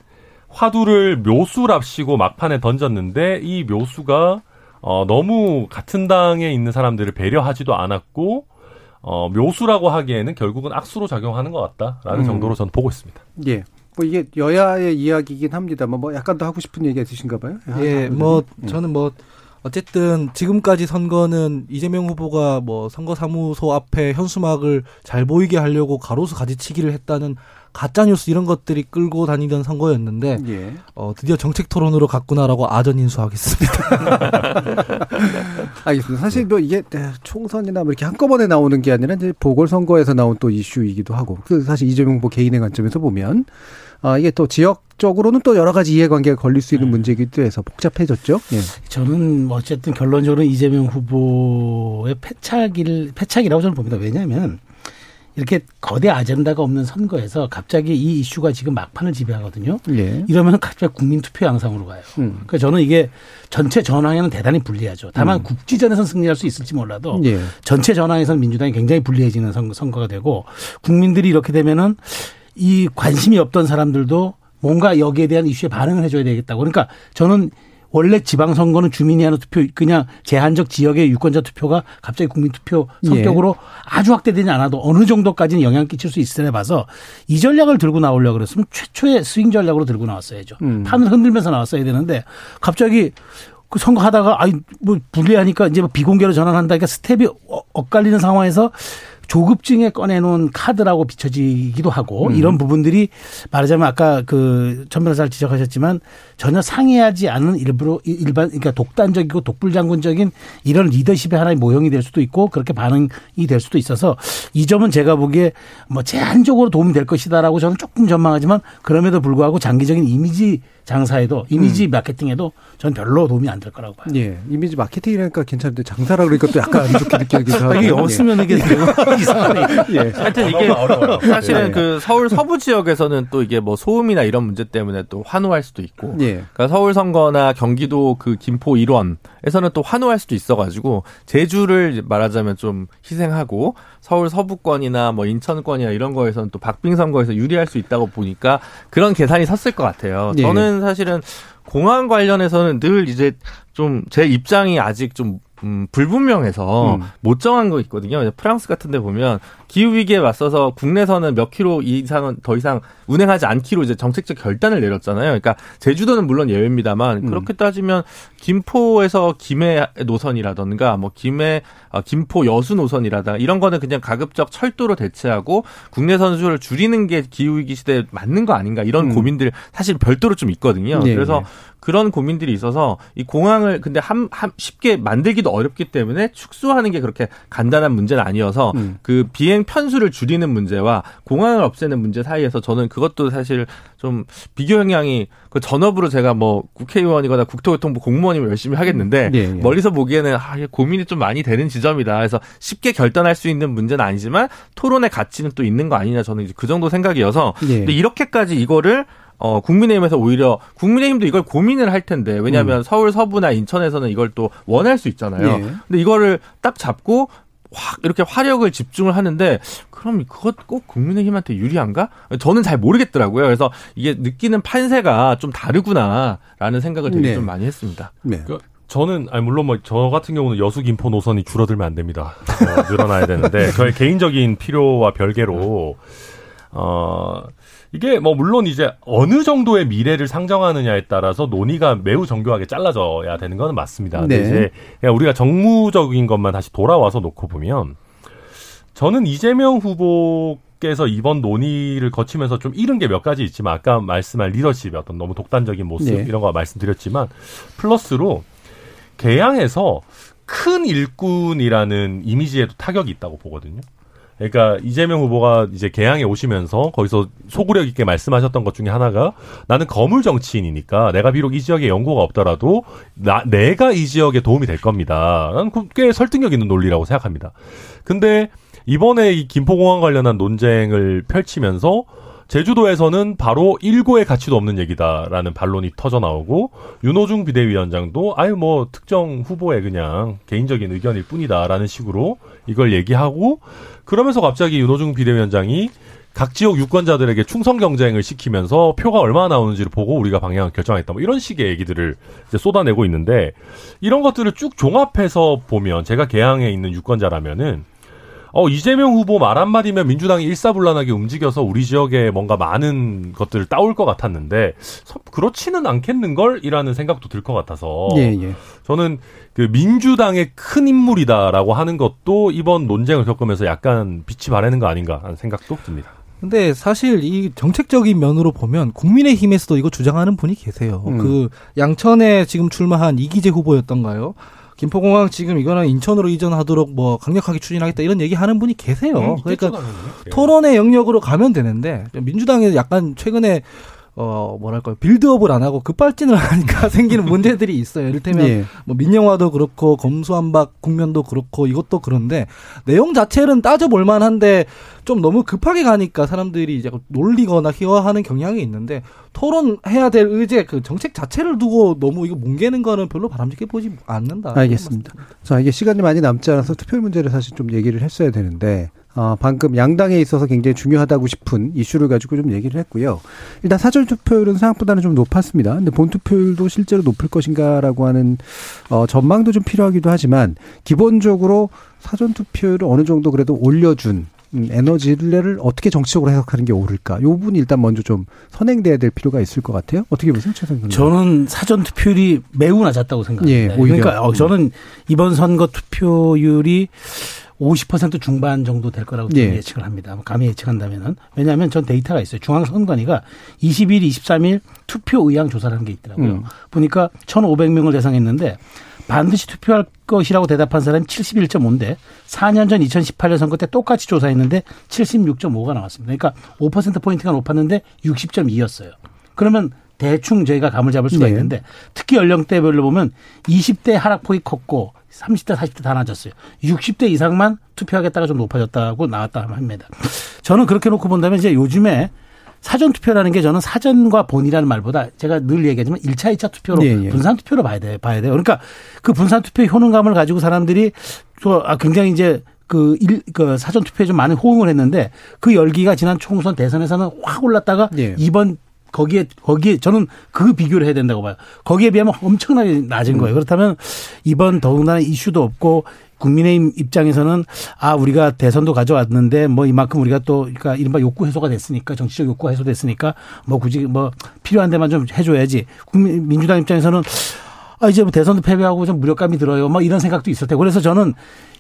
화두를 묘수랍시고 막판에 던졌는데 이 묘수가 어 너무 같은 당에 있는 사람들을 배려하지도 않았고 어 묘수라고 하기에는 결국은 악수로 작용하는 것 같다라는 음. 정도로 저는 보고 있습니다. 예. 뭐 이게 여야의 이야기이긴 합니다만 뭐 약간 더 하고 싶은 얘기가 있으신가 봐요. 예, 하거든요. 뭐 예. 저는 뭐 어쨌든 지금까지 선거는 이재명 후보가 뭐 선거 사무소 앞에 현수막을 잘 보이게 하려고 가로수 가지치기를 했다는 가짜 뉴스 이런 것들이 끌고 다니던 선거였는데 예. 어 드디어 정책 토론으로 갔구나라고 아전 인수하겠습니다. 알겠습니다. 사실 뭐 이게 총선이나 뭐 이렇게 한꺼번에 나오는 게 아니라 이제 보궐선거에서 나온 또 이슈이기도 하고 그 사실 이재명 후보 개인의 관점에서 보면 아 이게 또 지역적으로는 또 여러 가지 이해관계가 걸릴 수 있는 문제이기도 해서 복잡해졌죠. 예. 저는 뭐 어쨌든 결론적으로 이재명 후보의 패착일 패착이라고 저는 봅니다. 왜냐하면 이렇게 거대 아젠다가 없는 선거에서 갑자기 이 이슈가 지금 막판을 지배하거든요. 예. 이러면 갑자기 국민 투표 양상으로 가요. 음. 그러니까 저는 이게 전체 전황에는 대단히 불리하죠. 다만 음. 국지전에선 승리할 수 있을지 몰라도 예. 전체 전황에선 민주당이 굉장히 불리해지는 선- 선거가 되고 국민들이 이렇게 되면은 이 관심이 없던 사람들도 뭔가 여기에 대한 이슈에 반응을 해줘야 되겠다고. 그러니까 저는 원래 지방선거는 주민이 하는 투표 그냥 제한적 지역의 유권자 투표가 갑자기 국민투표 성격으로 아주 확대되지 않아도 어느 정도까지는 영향 끼칠 수때 봐서 이 전략을 들고 나오려고 그랬으면 최초의 스윙 전략으로 들고 나왔어야죠. 음. 판을 흔들면서 나왔어야 되는데 갑자기 그 선거 하다가 아이 뭐 불리하니까 이제 뭐 비공개로 전환한다니까 스텝이 어- 엇갈리는 상황에서 조급증에 꺼내놓은 카드라고 비춰지기도 하고 음. 이런 부분들이 말하자면 아까 그 천 변호사 지적하셨지만 전혀 상의하지 않은 일부러 일반 그러니까 독단적이고 독불장군적인 이런 리더십의 하나의 모형이 될 수도 있고 그렇게 반응이 될 수도 있어서 이 점은 제가 보기에 뭐 제한적으로 도움이 될 것이다라고 저는 조금 전망하지만 그럼에도 불구하고 장기적인 이미지 장사에도 이미지 마케팅에도 전 별로 도움이 안 될 거라고 봐요. 예. 이미지 마케팅이라니까 괜찮은데 장사라 그러니까 또 약간 안 좋게 느껴지기도 하고. 아, 이게 쓰면 이게 이상하네. 예. 예. 하여튼 이게 사실은 그 서울 서부 지역에서는 또 이게 뭐 소음이나 이런 문제 때문에 또 환호할 수도 있고 예. 그러니까 서울 선거나 경기도 그 김포 일원에서는 또 환호할 수도 있어가지고 제주를 말하자면 좀 희생하고 서울 서부권이나 뭐 인천권이나 이런 거에서는 또 박빙 선거에서 유리할 수 있다고 보니까 그런 계산이 섰을 것 같아요. 예. 저는 사실은 공항 관련해서는 늘 이제 좀 제 입장이 아직 좀 음, 불분명해서 음. 못 정한 거 있거든요. 프랑스 같은 데 보면 기후 위기에 맞서서 국내선은 몇 킬로 이상은 더 이상 운행하지 않기로 이제 정책적 결단을 내렸잖아요. 그러니까 제주도는 물론 예외입니다만 음. 그렇게 따지면 김포에서 김해 노선이라던가 뭐 김해 아, 김포 여수 노선이라다 이런 거는 그냥 가급적 철도로 대체하고 국내 선수를 줄이는 게 기후 위기 시대에 맞는 거 아닌가 이런 음. 고민들 사실 별도로 좀 있거든요. 네, 그래서 네. 그런 고민들이 있어서 이 공항을 근데 한, 한 쉽게 만들기도 어렵기 때문에 축소하는 게 그렇게 간단한 문제는 아니어서 음. 그 비행 편수를 줄이는 문제와 공항을 없애는 문제 사이에서 저는 그것도 사실 좀 비교 영향이 그 전업으로 제가 뭐 국회의원이거나 국토교통부 공무원이면 열심히 하겠는데 예, 예. 멀리서 보기에는 아, 고민이 좀 많이 되는 지점이다. 그래서 쉽게 결단할 수 있는 문제는 아니지만 토론의 가치는 또 있는 거 아니냐 저는 이제 그 정도 생각이어서 예. 근데 이렇게까지 이거를 어, 국민의힘에서 오히려 국민의힘도 이걸 고민을 할 텐데 왜냐하면 서울 서부나 인천에서는 이걸 또 원할 수 있잖아요. 예. 근데 이거를 딱 잡고 확 이렇게 화력을 집중을 하는데 그럼 그것 꼭 국민의힘한테 유리한가? 저는 잘 모르겠더라고요. 그래서 이게 느끼는 판세가 좀 다르구나라는 생각을 되게 네. 좀 많이 했습니다. 네. 그, 저는 아니 물론 뭐 저 같은 경우는 여수 김포 노선이 줄어들면 안 됩니다. 어, 늘어나야 되는데 저의 개인적인 필요와 별개로 어 이게 뭐 물론 이제 어느 정도의 미래를 상정하느냐에 따라서 논의가 매우 정교하게 잘라져야 되는 건 맞습니다. 근데 네. 이제 그냥 우리가 정무적인 것만 다시 돌아와서 놓고 보면 저는 이재명 후보 께서 이번 논의를 거치면서 좀 잃은 게 몇 가지 있지만 아까 말씀한 리더십의 어떤 너무 독단적인 모습 네. 이런 거 말씀드렸지만 플러스로 개항에서 큰 일꾼이라는 이미지에도 타격이 있다고 보거든요. 그러니까 이재명 후보가 이제 개항에 오시면서 거기서 소구력 있게 말씀하셨던 것 중에 하나가 나는 거물 정치인이니까 내가 비록 이 지역에 연고가 없더라도 나, 내가 이 지역에 도움이 될 겁니다. 나는 그꽤 설득력 있는 논리라고 생각합니다. 근데 이번에 이 김포공항 관련한 논쟁을 펼치면서 제주도에서는 바로 일고의 가치도 없는 얘기다라는 반론이 터져 나오고 윤호중 비대위원장도 아유 뭐 특정 후보의 그냥 개인적인 의견일 뿐이다라는 식으로 이걸 얘기하고 그러면서 갑자기 윤호중 비대위원장이 각 지역 유권자들에게 충성 경쟁을 시키면서 표가 얼마나 나오는지를 보고 우리가 방향을 결정했다. 뭐 이런 식의 얘기들을 이제 쏟아내고 있는데 이런 것들을 쭉 종합해서 보면 제가 개항에 있는 유권자라면은 어, 이재명 후보 말 한마디면 민주당이 일사불란하게 움직여서 우리 지역에 뭔가 많은 것들을 따올 것 같았는데, 서- 그렇지는 않겠는걸? 이라는 생각도 들 것 같아서. 예, 예. 저는 그 민주당의 큰 인물이다라고 하는 것도 이번 논쟁을 겪으면서 약간 빛이 바래는 거 아닌가 하는 생각도 듭니다. 근데 사실 이 정책적인 면으로 보면 국민의힘에서도 이거 주장하는 분이 계세요. 음. 그 양천에 지금 출마한 이기재 후보였던가요? 김포공항 지금 이거는 인천으로 이전하도록 뭐 강력하게 추진하겠다 이런 얘기 하는 분이 계세요. 그러니까 토론의 영역으로 가면 되는데 민주당에 약간 최근에 어 뭐랄까 빌드업을 안 하고 급발진을 하니까 생기는 문제들이 있어요. 이를테면 예. 뭐 민영화도 그렇고 검수한박 국면도 그렇고 이것도 그런데 내용 자체는 따져볼 만한데 좀 너무 급하게 가니까 사람들이 이제 놀리거나 희화하는 경향이 있는데 토론해야 될 의제 그 정책 자체를 두고 너무 이거 뭉개는 거는 별로 바람직해 보지 않는다. 알겠습니다. 자, 이게 시간이 많이 남지 않아서 투표율 문제를 사실 좀 얘기를 했어야 되는데, 어, 방금 양당에 있어서 굉장히 중요하다고 싶은 이슈를 가지고 좀 얘기를 했고요. 일단 사전 투표율은 생각보다는 좀 높았습니다. 근데 본 투표율도 실제로 높을 것인가라고 하는, 어, 전망도 좀 필요하기도 하지만, 기본적으로 사전 투표율을 어느 정도 그래도 올려준, 음, 에너지를 어떻게 정치적으로 해석하는 게 옳을까? 요 부분이 일단 먼저 좀 선행돼야 될 필요가 있을 것 같아요. 어떻게 보세요, 최선 의원님? 저는 사전 투표율이 매우 낮았다고 생각합니다. 예, 오히려. 그러니까 어, 저는 이번 선거 투표율이 50% 중반 정도 될 거라고 좀 예. 예측을 합니다. 감히 예측한다면은 왜냐하면 전 데이터가 있어요. 중앙선관위가 20일, 23일 투표 의향 조사를 한 게 있더라고요. 음. 보니까 1,500명을 대상했는데 반드시 투표할 것이라고 대답한 사람이 71.5인데 4년 전 2018년 선거 때 똑같이 조사했는데 76.5가 나왔습니다. 그러니까 5% 포인트가 높았는데 60.2였어요. 그러면 대충 저희가 감을 잡을 수가 네. 있는데 특히 연령대별로 보면 20대 하락폭이 컸고 30대, 40대 다 낮았어요. 60대 이상만 투표하겠다가 좀 높아졌다고 나왔다 합니다. 저는 그렇게 놓고 본다면 이제 요즘에 사전 투표라는 게 저는 사전과 본이라는 말보다 제가 늘 얘기하지만 1차, 2차 투표로 예, 예. 분산 투표로 봐야 돼, 봐야 돼요. 그러니까 그 분산 투표 효능감을 가지고 사람들이 또 아, 굉장히 이제 그, 일, 그 사전 투표에 좀 많은 호응을 했는데 그 열기가 지난 총선 대선에서는 확 올랐다가 예. 이번 거기에 거기에 저는 그 비교를 해야 된다고 봐요. 거기에 비하면 엄청나게 낮은 음. 거예요. 그렇다면 이번 더군다나 이슈도 없고 국민의힘 입장에서는 아 우리가 대선도 가져왔는데 뭐 이만큼 우리가 또 그러니까 이른바 욕구 해소가 됐으니까 정치적 욕구가 해소됐으니까 뭐 굳이 뭐 필요한 데만 좀 해줘야지. 국민 민주당 입장에서는 아 이제 뭐 대선도 패배하고 좀 무력감이 들어요. 뭐 이런 생각도 있을 테고 그래서 저는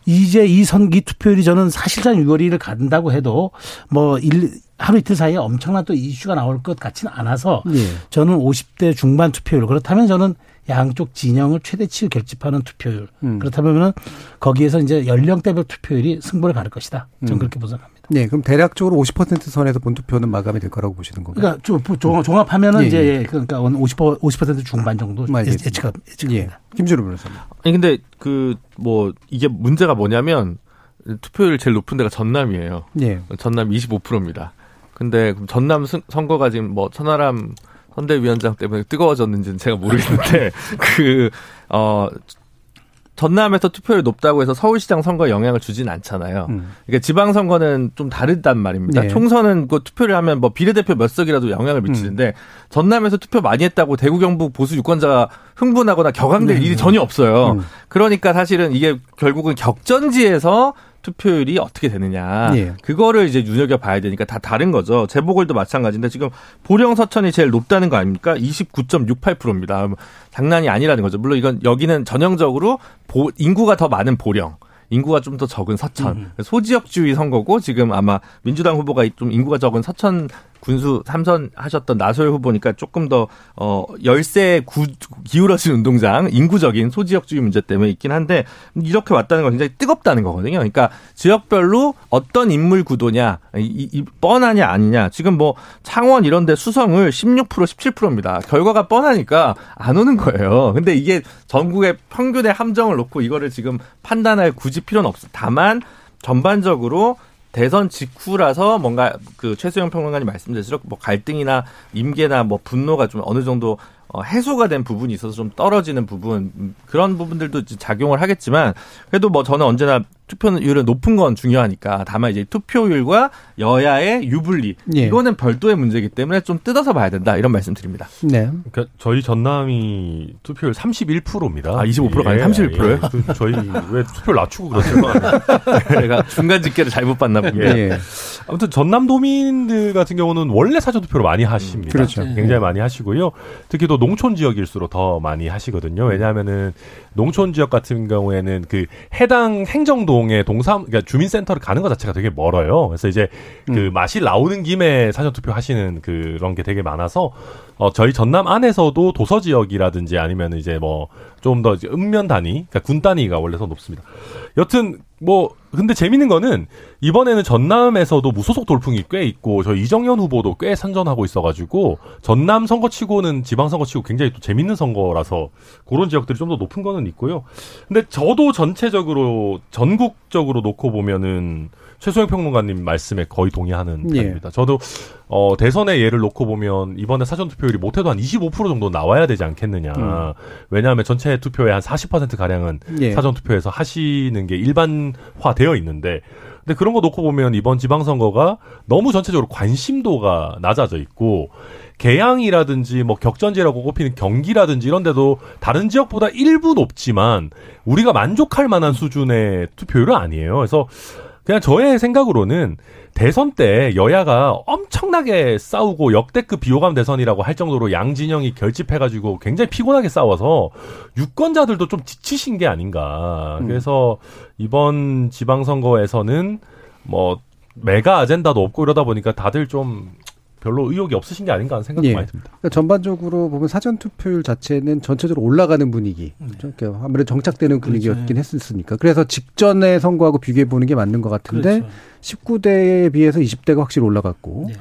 이제 이 선기 투표율이 저는 사실상 유월일을 간다고 해도 뭐 일, 하루 이틀 사이에 엄청난 또 이슈가 나올 것 같지는 않아서 예. 저는 50대 중반 투표율 그렇다면 저는 양쪽 진영을 최대치 결집하는 투표율 음. 그렇다면 거기에서 이제 연령대별 투표율이 승부를 가를 것이다. 저는 음. 그렇게 분석합니다. 네, 그럼 대략적으로 50% 선에서 본투표는 마감이 될 거라고 보시는 건가요? 그러니까 좀 종합- 종합하면은 예, 이제 예. 예, 그러니까 50% 50% 중반 정도 알겠습니다. 예측 예. 예측합니다. 김준호 변호사님. 아니 근데 그 뭐 이게 문제가 뭐냐면 투표율 제일 높은 데가 전남이에요. 예. 전남 25%입니다. 근데 그럼 전남 선- 선거가 지금 뭐 천하람 선대위원장 때문에 뜨거워졌는지는 제가 모르겠는데 그 어 전남에서 투표율이 높다고 해서 서울시장 선거에 영향을 주진 않잖아요. 음. 그러니까 지방 선거는 좀 다르단 말입니다. 네. 총선은 그 투표를 하면 뭐 비례대표 몇 석이라도 영향을 미치는데 음. 전남에서 투표 많이 했다고 대구 경북 보수 유권자가 흥분하거나 격앙될 네. 일이 전혀 없어요. 음. 그러니까 사실은 이게 결국은 격전지에서 투표율이 어떻게 되느냐. 예. 그거를 이제 눈여겨 봐야 되니까 다 다른 거죠. 재보궐도 마찬가지인데 지금 보령 서천이 제일 높다는 거 아닙니까? 29.68%입니다. 장난이 아니라는 거죠. 물론 이건 여기는 전형적으로 보- 인구가 더 많은 보령. 인구가 좀 더 적은 서천. 소지역주의 선거고 지금 아마 민주당 후보가 좀 인구가 적은 서천 군수 삼선 하셨던 나소열 후보니까 조금 더, 어, 열세 구, 기울어진 운동장, 인구적인 소지역주의 문제 때문에 있긴 한데, 이렇게 왔다는 건 굉장히 뜨겁다는 거거든요. 그러니까 지역별로 어떤 인물 구도냐, 이, 이, 뻔하냐, 아니냐. 지금 뭐 창원 이런 데 수성을 16%, 17%입니다. 결과가 뻔하니까 안 오는 거예요. 근데 이게 전국의 평균의 함정을 놓고 이거를 지금 판단할 굳이 필요는 없어. 다만, 전반적으로 대선 직후라서 뭔가 그 최수영 평론가님 말씀드린 뭐 갈등이나 임계나 뭐 분노가 좀 어느 정도 어, 해소가 된 부분이 있어서 좀 떨어지는 부분 음, 그런 부분들도 작용을 하겠지만 그래도 뭐 저는 언제나 투표율은 높은 건 중요하니까 다만 이제 투표율과 여야의 유불리 예. 이거는 별도의 문제이기 때문에 좀 뜯어서 봐야 된다 이런 말씀드립니다. 네. 그러니까 저희 전남이 투표율 31%입니다. 아, 25%가 아니라 31%요? 그 저희 왜 투표를 낮추고 그러죠? 제가 중간 집계를 잘못 봤나 봅니다. 예. 아무튼 전남 도민들 같은 경우는 원래 사전 투표를 많이 하십니다. 그렇죠. 굉장히 많이 하시고요. 특히 또 농촌 지역일수록 더 많이 하시거든요. 왜냐하면은 농촌 지역 같은 경우에는 그 해당 행정동 의 동사 그러니까 주민센터를 가는 것 자체가 되게 멀어요. 그래서 이제 그 음. 맛이 나오는 김에 사전 투표 하시는 그런 게 되게 많아서 어, 저희 전남 안에서도 도서 지역이라든지 아니면 이제 뭐 좀더 읍면 단위, 그러니까 군 단위가 원래 더 높습니다. 여튼 뭐 근데 재밌는 거는 이번에는 전남에서도 무소속 돌풍이 꽤 있고 저 이정현 후보도 꽤 선전하고 있어가지고 전남 선거치고는 지방 선거치고 굉장히 또 재밌는 선거라서 그런 지역들이 좀 더 높은 거는 있고요. 근데 저도 전체적으로 전국적으로 놓고 보면은 최소영 평론가님 말씀에 거의 동의하는 예. 편입니다. 저도 어 대선의 예를 놓고 보면 이번에 사전 투표율이 못해도 한 25% 정도 나와야 되지 않겠느냐. 음. 왜냐하면 전체 투표의 한 40% 가량은 예. 사전 투표에서 하시는 게 일반화되어 있는데 근데 그런 거 놓고 보면 이번 지방선거가 너무 전체적으로 관심도가 낮아져 있고 개항이라든지 뭐 격전지라고 꼽히는 경기라든지 이런 데도 다른 지역보다 일부 높지만 우리가 만족할 만한 수준의 투표율은 아니에요. 그래서 그냥 저의 생각으로는 대선 때 여야가 엄청나게 싸우고 역대급 비호감 대선이라고 할 정도로 양 진영이 결집해가지고 굉장히 피곤하게 싸워서 유권자들도 좀 지치신 게 아닌가. 음. 그래서 이번 지방선거에서는 뭐 메가 아젠다도 없고 이러다 보니까 다들 좀 별로 의욕이 없으신 게 아닌가 하는 생각도 예. 많이 듭니다. 그러니까 전반적으로 보면 사전 투표율 자체는 전체적으로 올라가는 분위기. 좀 이렇게 아무래도 정착되는 분위기였긴 그렇죠. 했었으니까. 그래서 직전의 선거하고 비교해 보는 게 맞는 것 같은데 그렇죠. 19대에 비해서 20대가 확실히 올라갔고 네.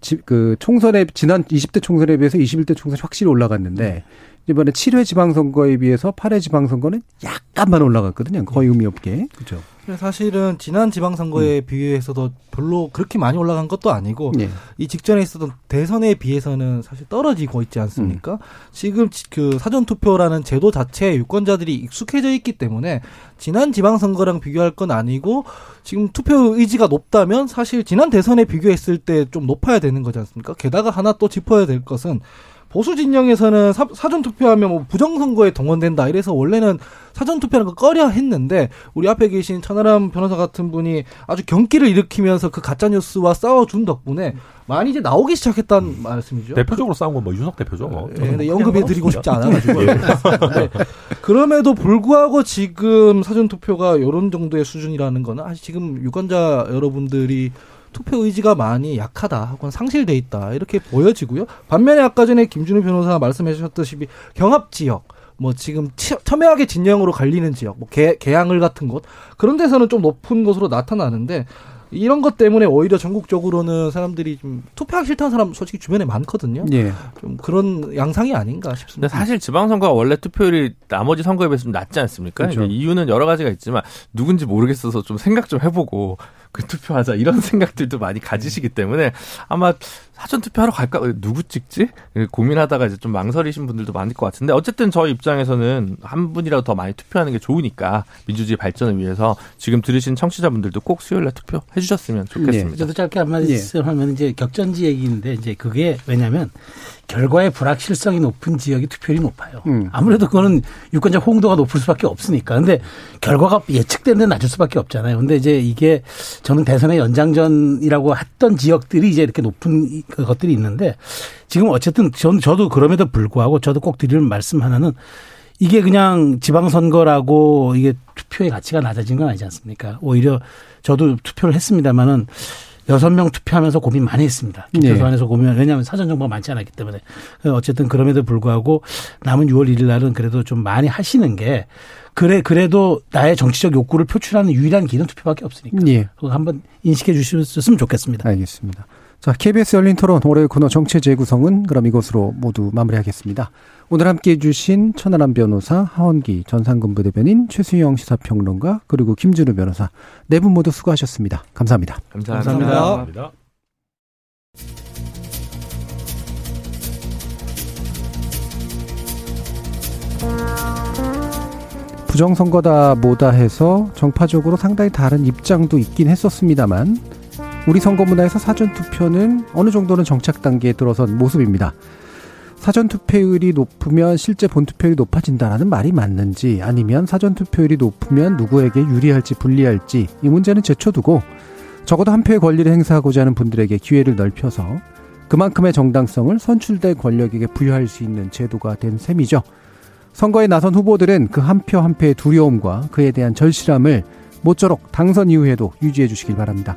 지- 그 총선에 지난 20대 총선에 비해서 21대 총선이 확실히 올라갔는데 이번에 7회 지방선거에 비해서 8회 지방선거는 약간만 올라갔거든요. 거의 의미 없게. 그렇죠. 근데 사실은 지난 지방선거에 비교해서도 별로 그렇게 많이 올라간 것도 아니고 예. 이 직전에 있었던 대선에 비해서는 사실 떨어지고 있지 않습니까? 지금 지- 그 사전 투표라는 제도 자체에 유권자들이 익숙해져 있기 때문에 지난 지방선거랑 비교할 건 아니고 지금 투표 의지가 높다면 사실 지난 대선에 비교했을 때 좀 높아야 되는 거지 않습니까? 게다가 하나 또 짚어야 될 것은 보수 진영에서는 사, 전 투표하면 뭐 부정선거에 동원된다 이래서 원래는 사전 투표라는 거 꺼려 했는데 우리 앞에 계신 천하람 변호사 같은 분이 아주 경기를 일으키면서 그 가짜 뉴스와 싸워준 덕분에 많이 이제 나오기 시작했다는 말씀이죠. 대표적으로 싸운 건 뭐 유석 대표죠. 뭐. 예, 근데 뭐 연급해 그냥 드리고 싶지 않아가지고. 예. 네. 그럼에도 불구하고 지금 사전 투표가 이런 정도의 수준이라는 거는 아직 지금 유권자 여러분들이 투표 의지가 많이 약하다 혹은 상실돼 있다 이렇게 보여지고요. 반면에 아까 전에 김준우 변호사 말씀해 주셨듯이 경합 지역 뭐 지금 치- 첨예하게 진영으로 갈리는 지역, 뭐 개, 개항을 같은 곳 그런 데서는 좀 높은 것으로 나타나는데 이런 것 때문에 오히려 전국적으로는 사람들이 좀 투표하기 싫다는 사람 솔직히 주변에 많거든요. 예. 좀 그런 양상이 아닌가 싶습니다. 사실 지방선거가 원래 투표율이 나머지 선거에 비해서 좀 낮지 않습니까? 그렇죠. 이유는 여러 가지가 있지만 누군지 모르겠어서 좀 생각 좀 해보고 그 투표하자 이런 생각들도 많이 가지시기 때문에 아마 사전 투표하러 갈까 누구 찍지 고민하다가 이제 좀 망설이신 분들도 많을 것 같은데 어쨌든 저희 입장에서는 한 분이라도 더 많이 투표하는 게 좋으니까 민주주의 발전을 위해서 지금 들으신 청취자분들도 꼭 수요일 날 투표해 주셨으면 좋겠습니다. 저도 짧게 한마디 예. 하면 이제 격전지 얘기인데 이제 그게 왜냐하면 결과의 불확실성이 높은 지역이 투표율이 높아요. 음. 아무래도 그거는 유권자 호응도가 높을 수밖에 없으니까. 근데 결과가 예측되는 데 낮을 수밖에 없잖아요. 근데 이제 이게 저는 대선의 연장전이라고 했던 지역들이 이제 이렇게 높은 것들이 있는데 지금 어쨌든 전 저도 그럼에도 불구하고 저도 꼭 드리는 말씀 하나는 이게 그냥 지방선거라고 이게 투표의 가치가 낮아진 건 아니지 않습니까? 오히려 저도 투표를 했습니다만은 여섯 명 투표하면서 고민 많이 했습니다. 네. 기초소안에서 고민, 왜냐하면 사전 정보가 많지 않았기 때문에. 어쨌든 그럼에도 불구하고 남은 6월 1일 날은 그래도 좀 많이 하시는 게 그래, 그래도 나의 정치적 욕구를 표출하는 유일한 길은 투표밖에 없으니까. 예. 그거 한번 인식해 주셨으면 좋겠습니다. 알겠습니다. 자, KBS 열린 토론 올해의 코너 정체 재구성은 그럼 이것으로 모두 마무리하겠습니다. 오늘 함께 해주신 천하람 변호사, 하원기 전상근 부 대변인, 최수영 시사평론가, 그리고 김준우 변호사 네 분 모두 수고하셨습니다. 감사합니다. 감사합니다. 감사합니다. 감사합니다. 부정선거다 뭐다 해서 정파적으로 상당히 다른 입장도 있긴 했었습니다만 우리 선거 문화에서 사전 투표는 어느 정도는 정착 단계에 들어선 모습입니다. 사전 투표율이 높으면 실제 본 투표율이 높아진다라는 말이 맞는지 아니면 사전 투표율이 높으면 누구에게 유리할지 불리할지 이 문제는 제쳐두고 적어도 한 표의 권리를 행사하고자 하는 분들에게 기회를 넓혀서 그만큼의 정당성을 선출된 권력에게 부여할 수 있는 제도가 된 셈이죠. 선거에 나선 후보들은 그 한 표 한 표의 두려움과 그에 대한 절실함을 모쪼록 당선 이후에도 유지해 주시길 바랍니다.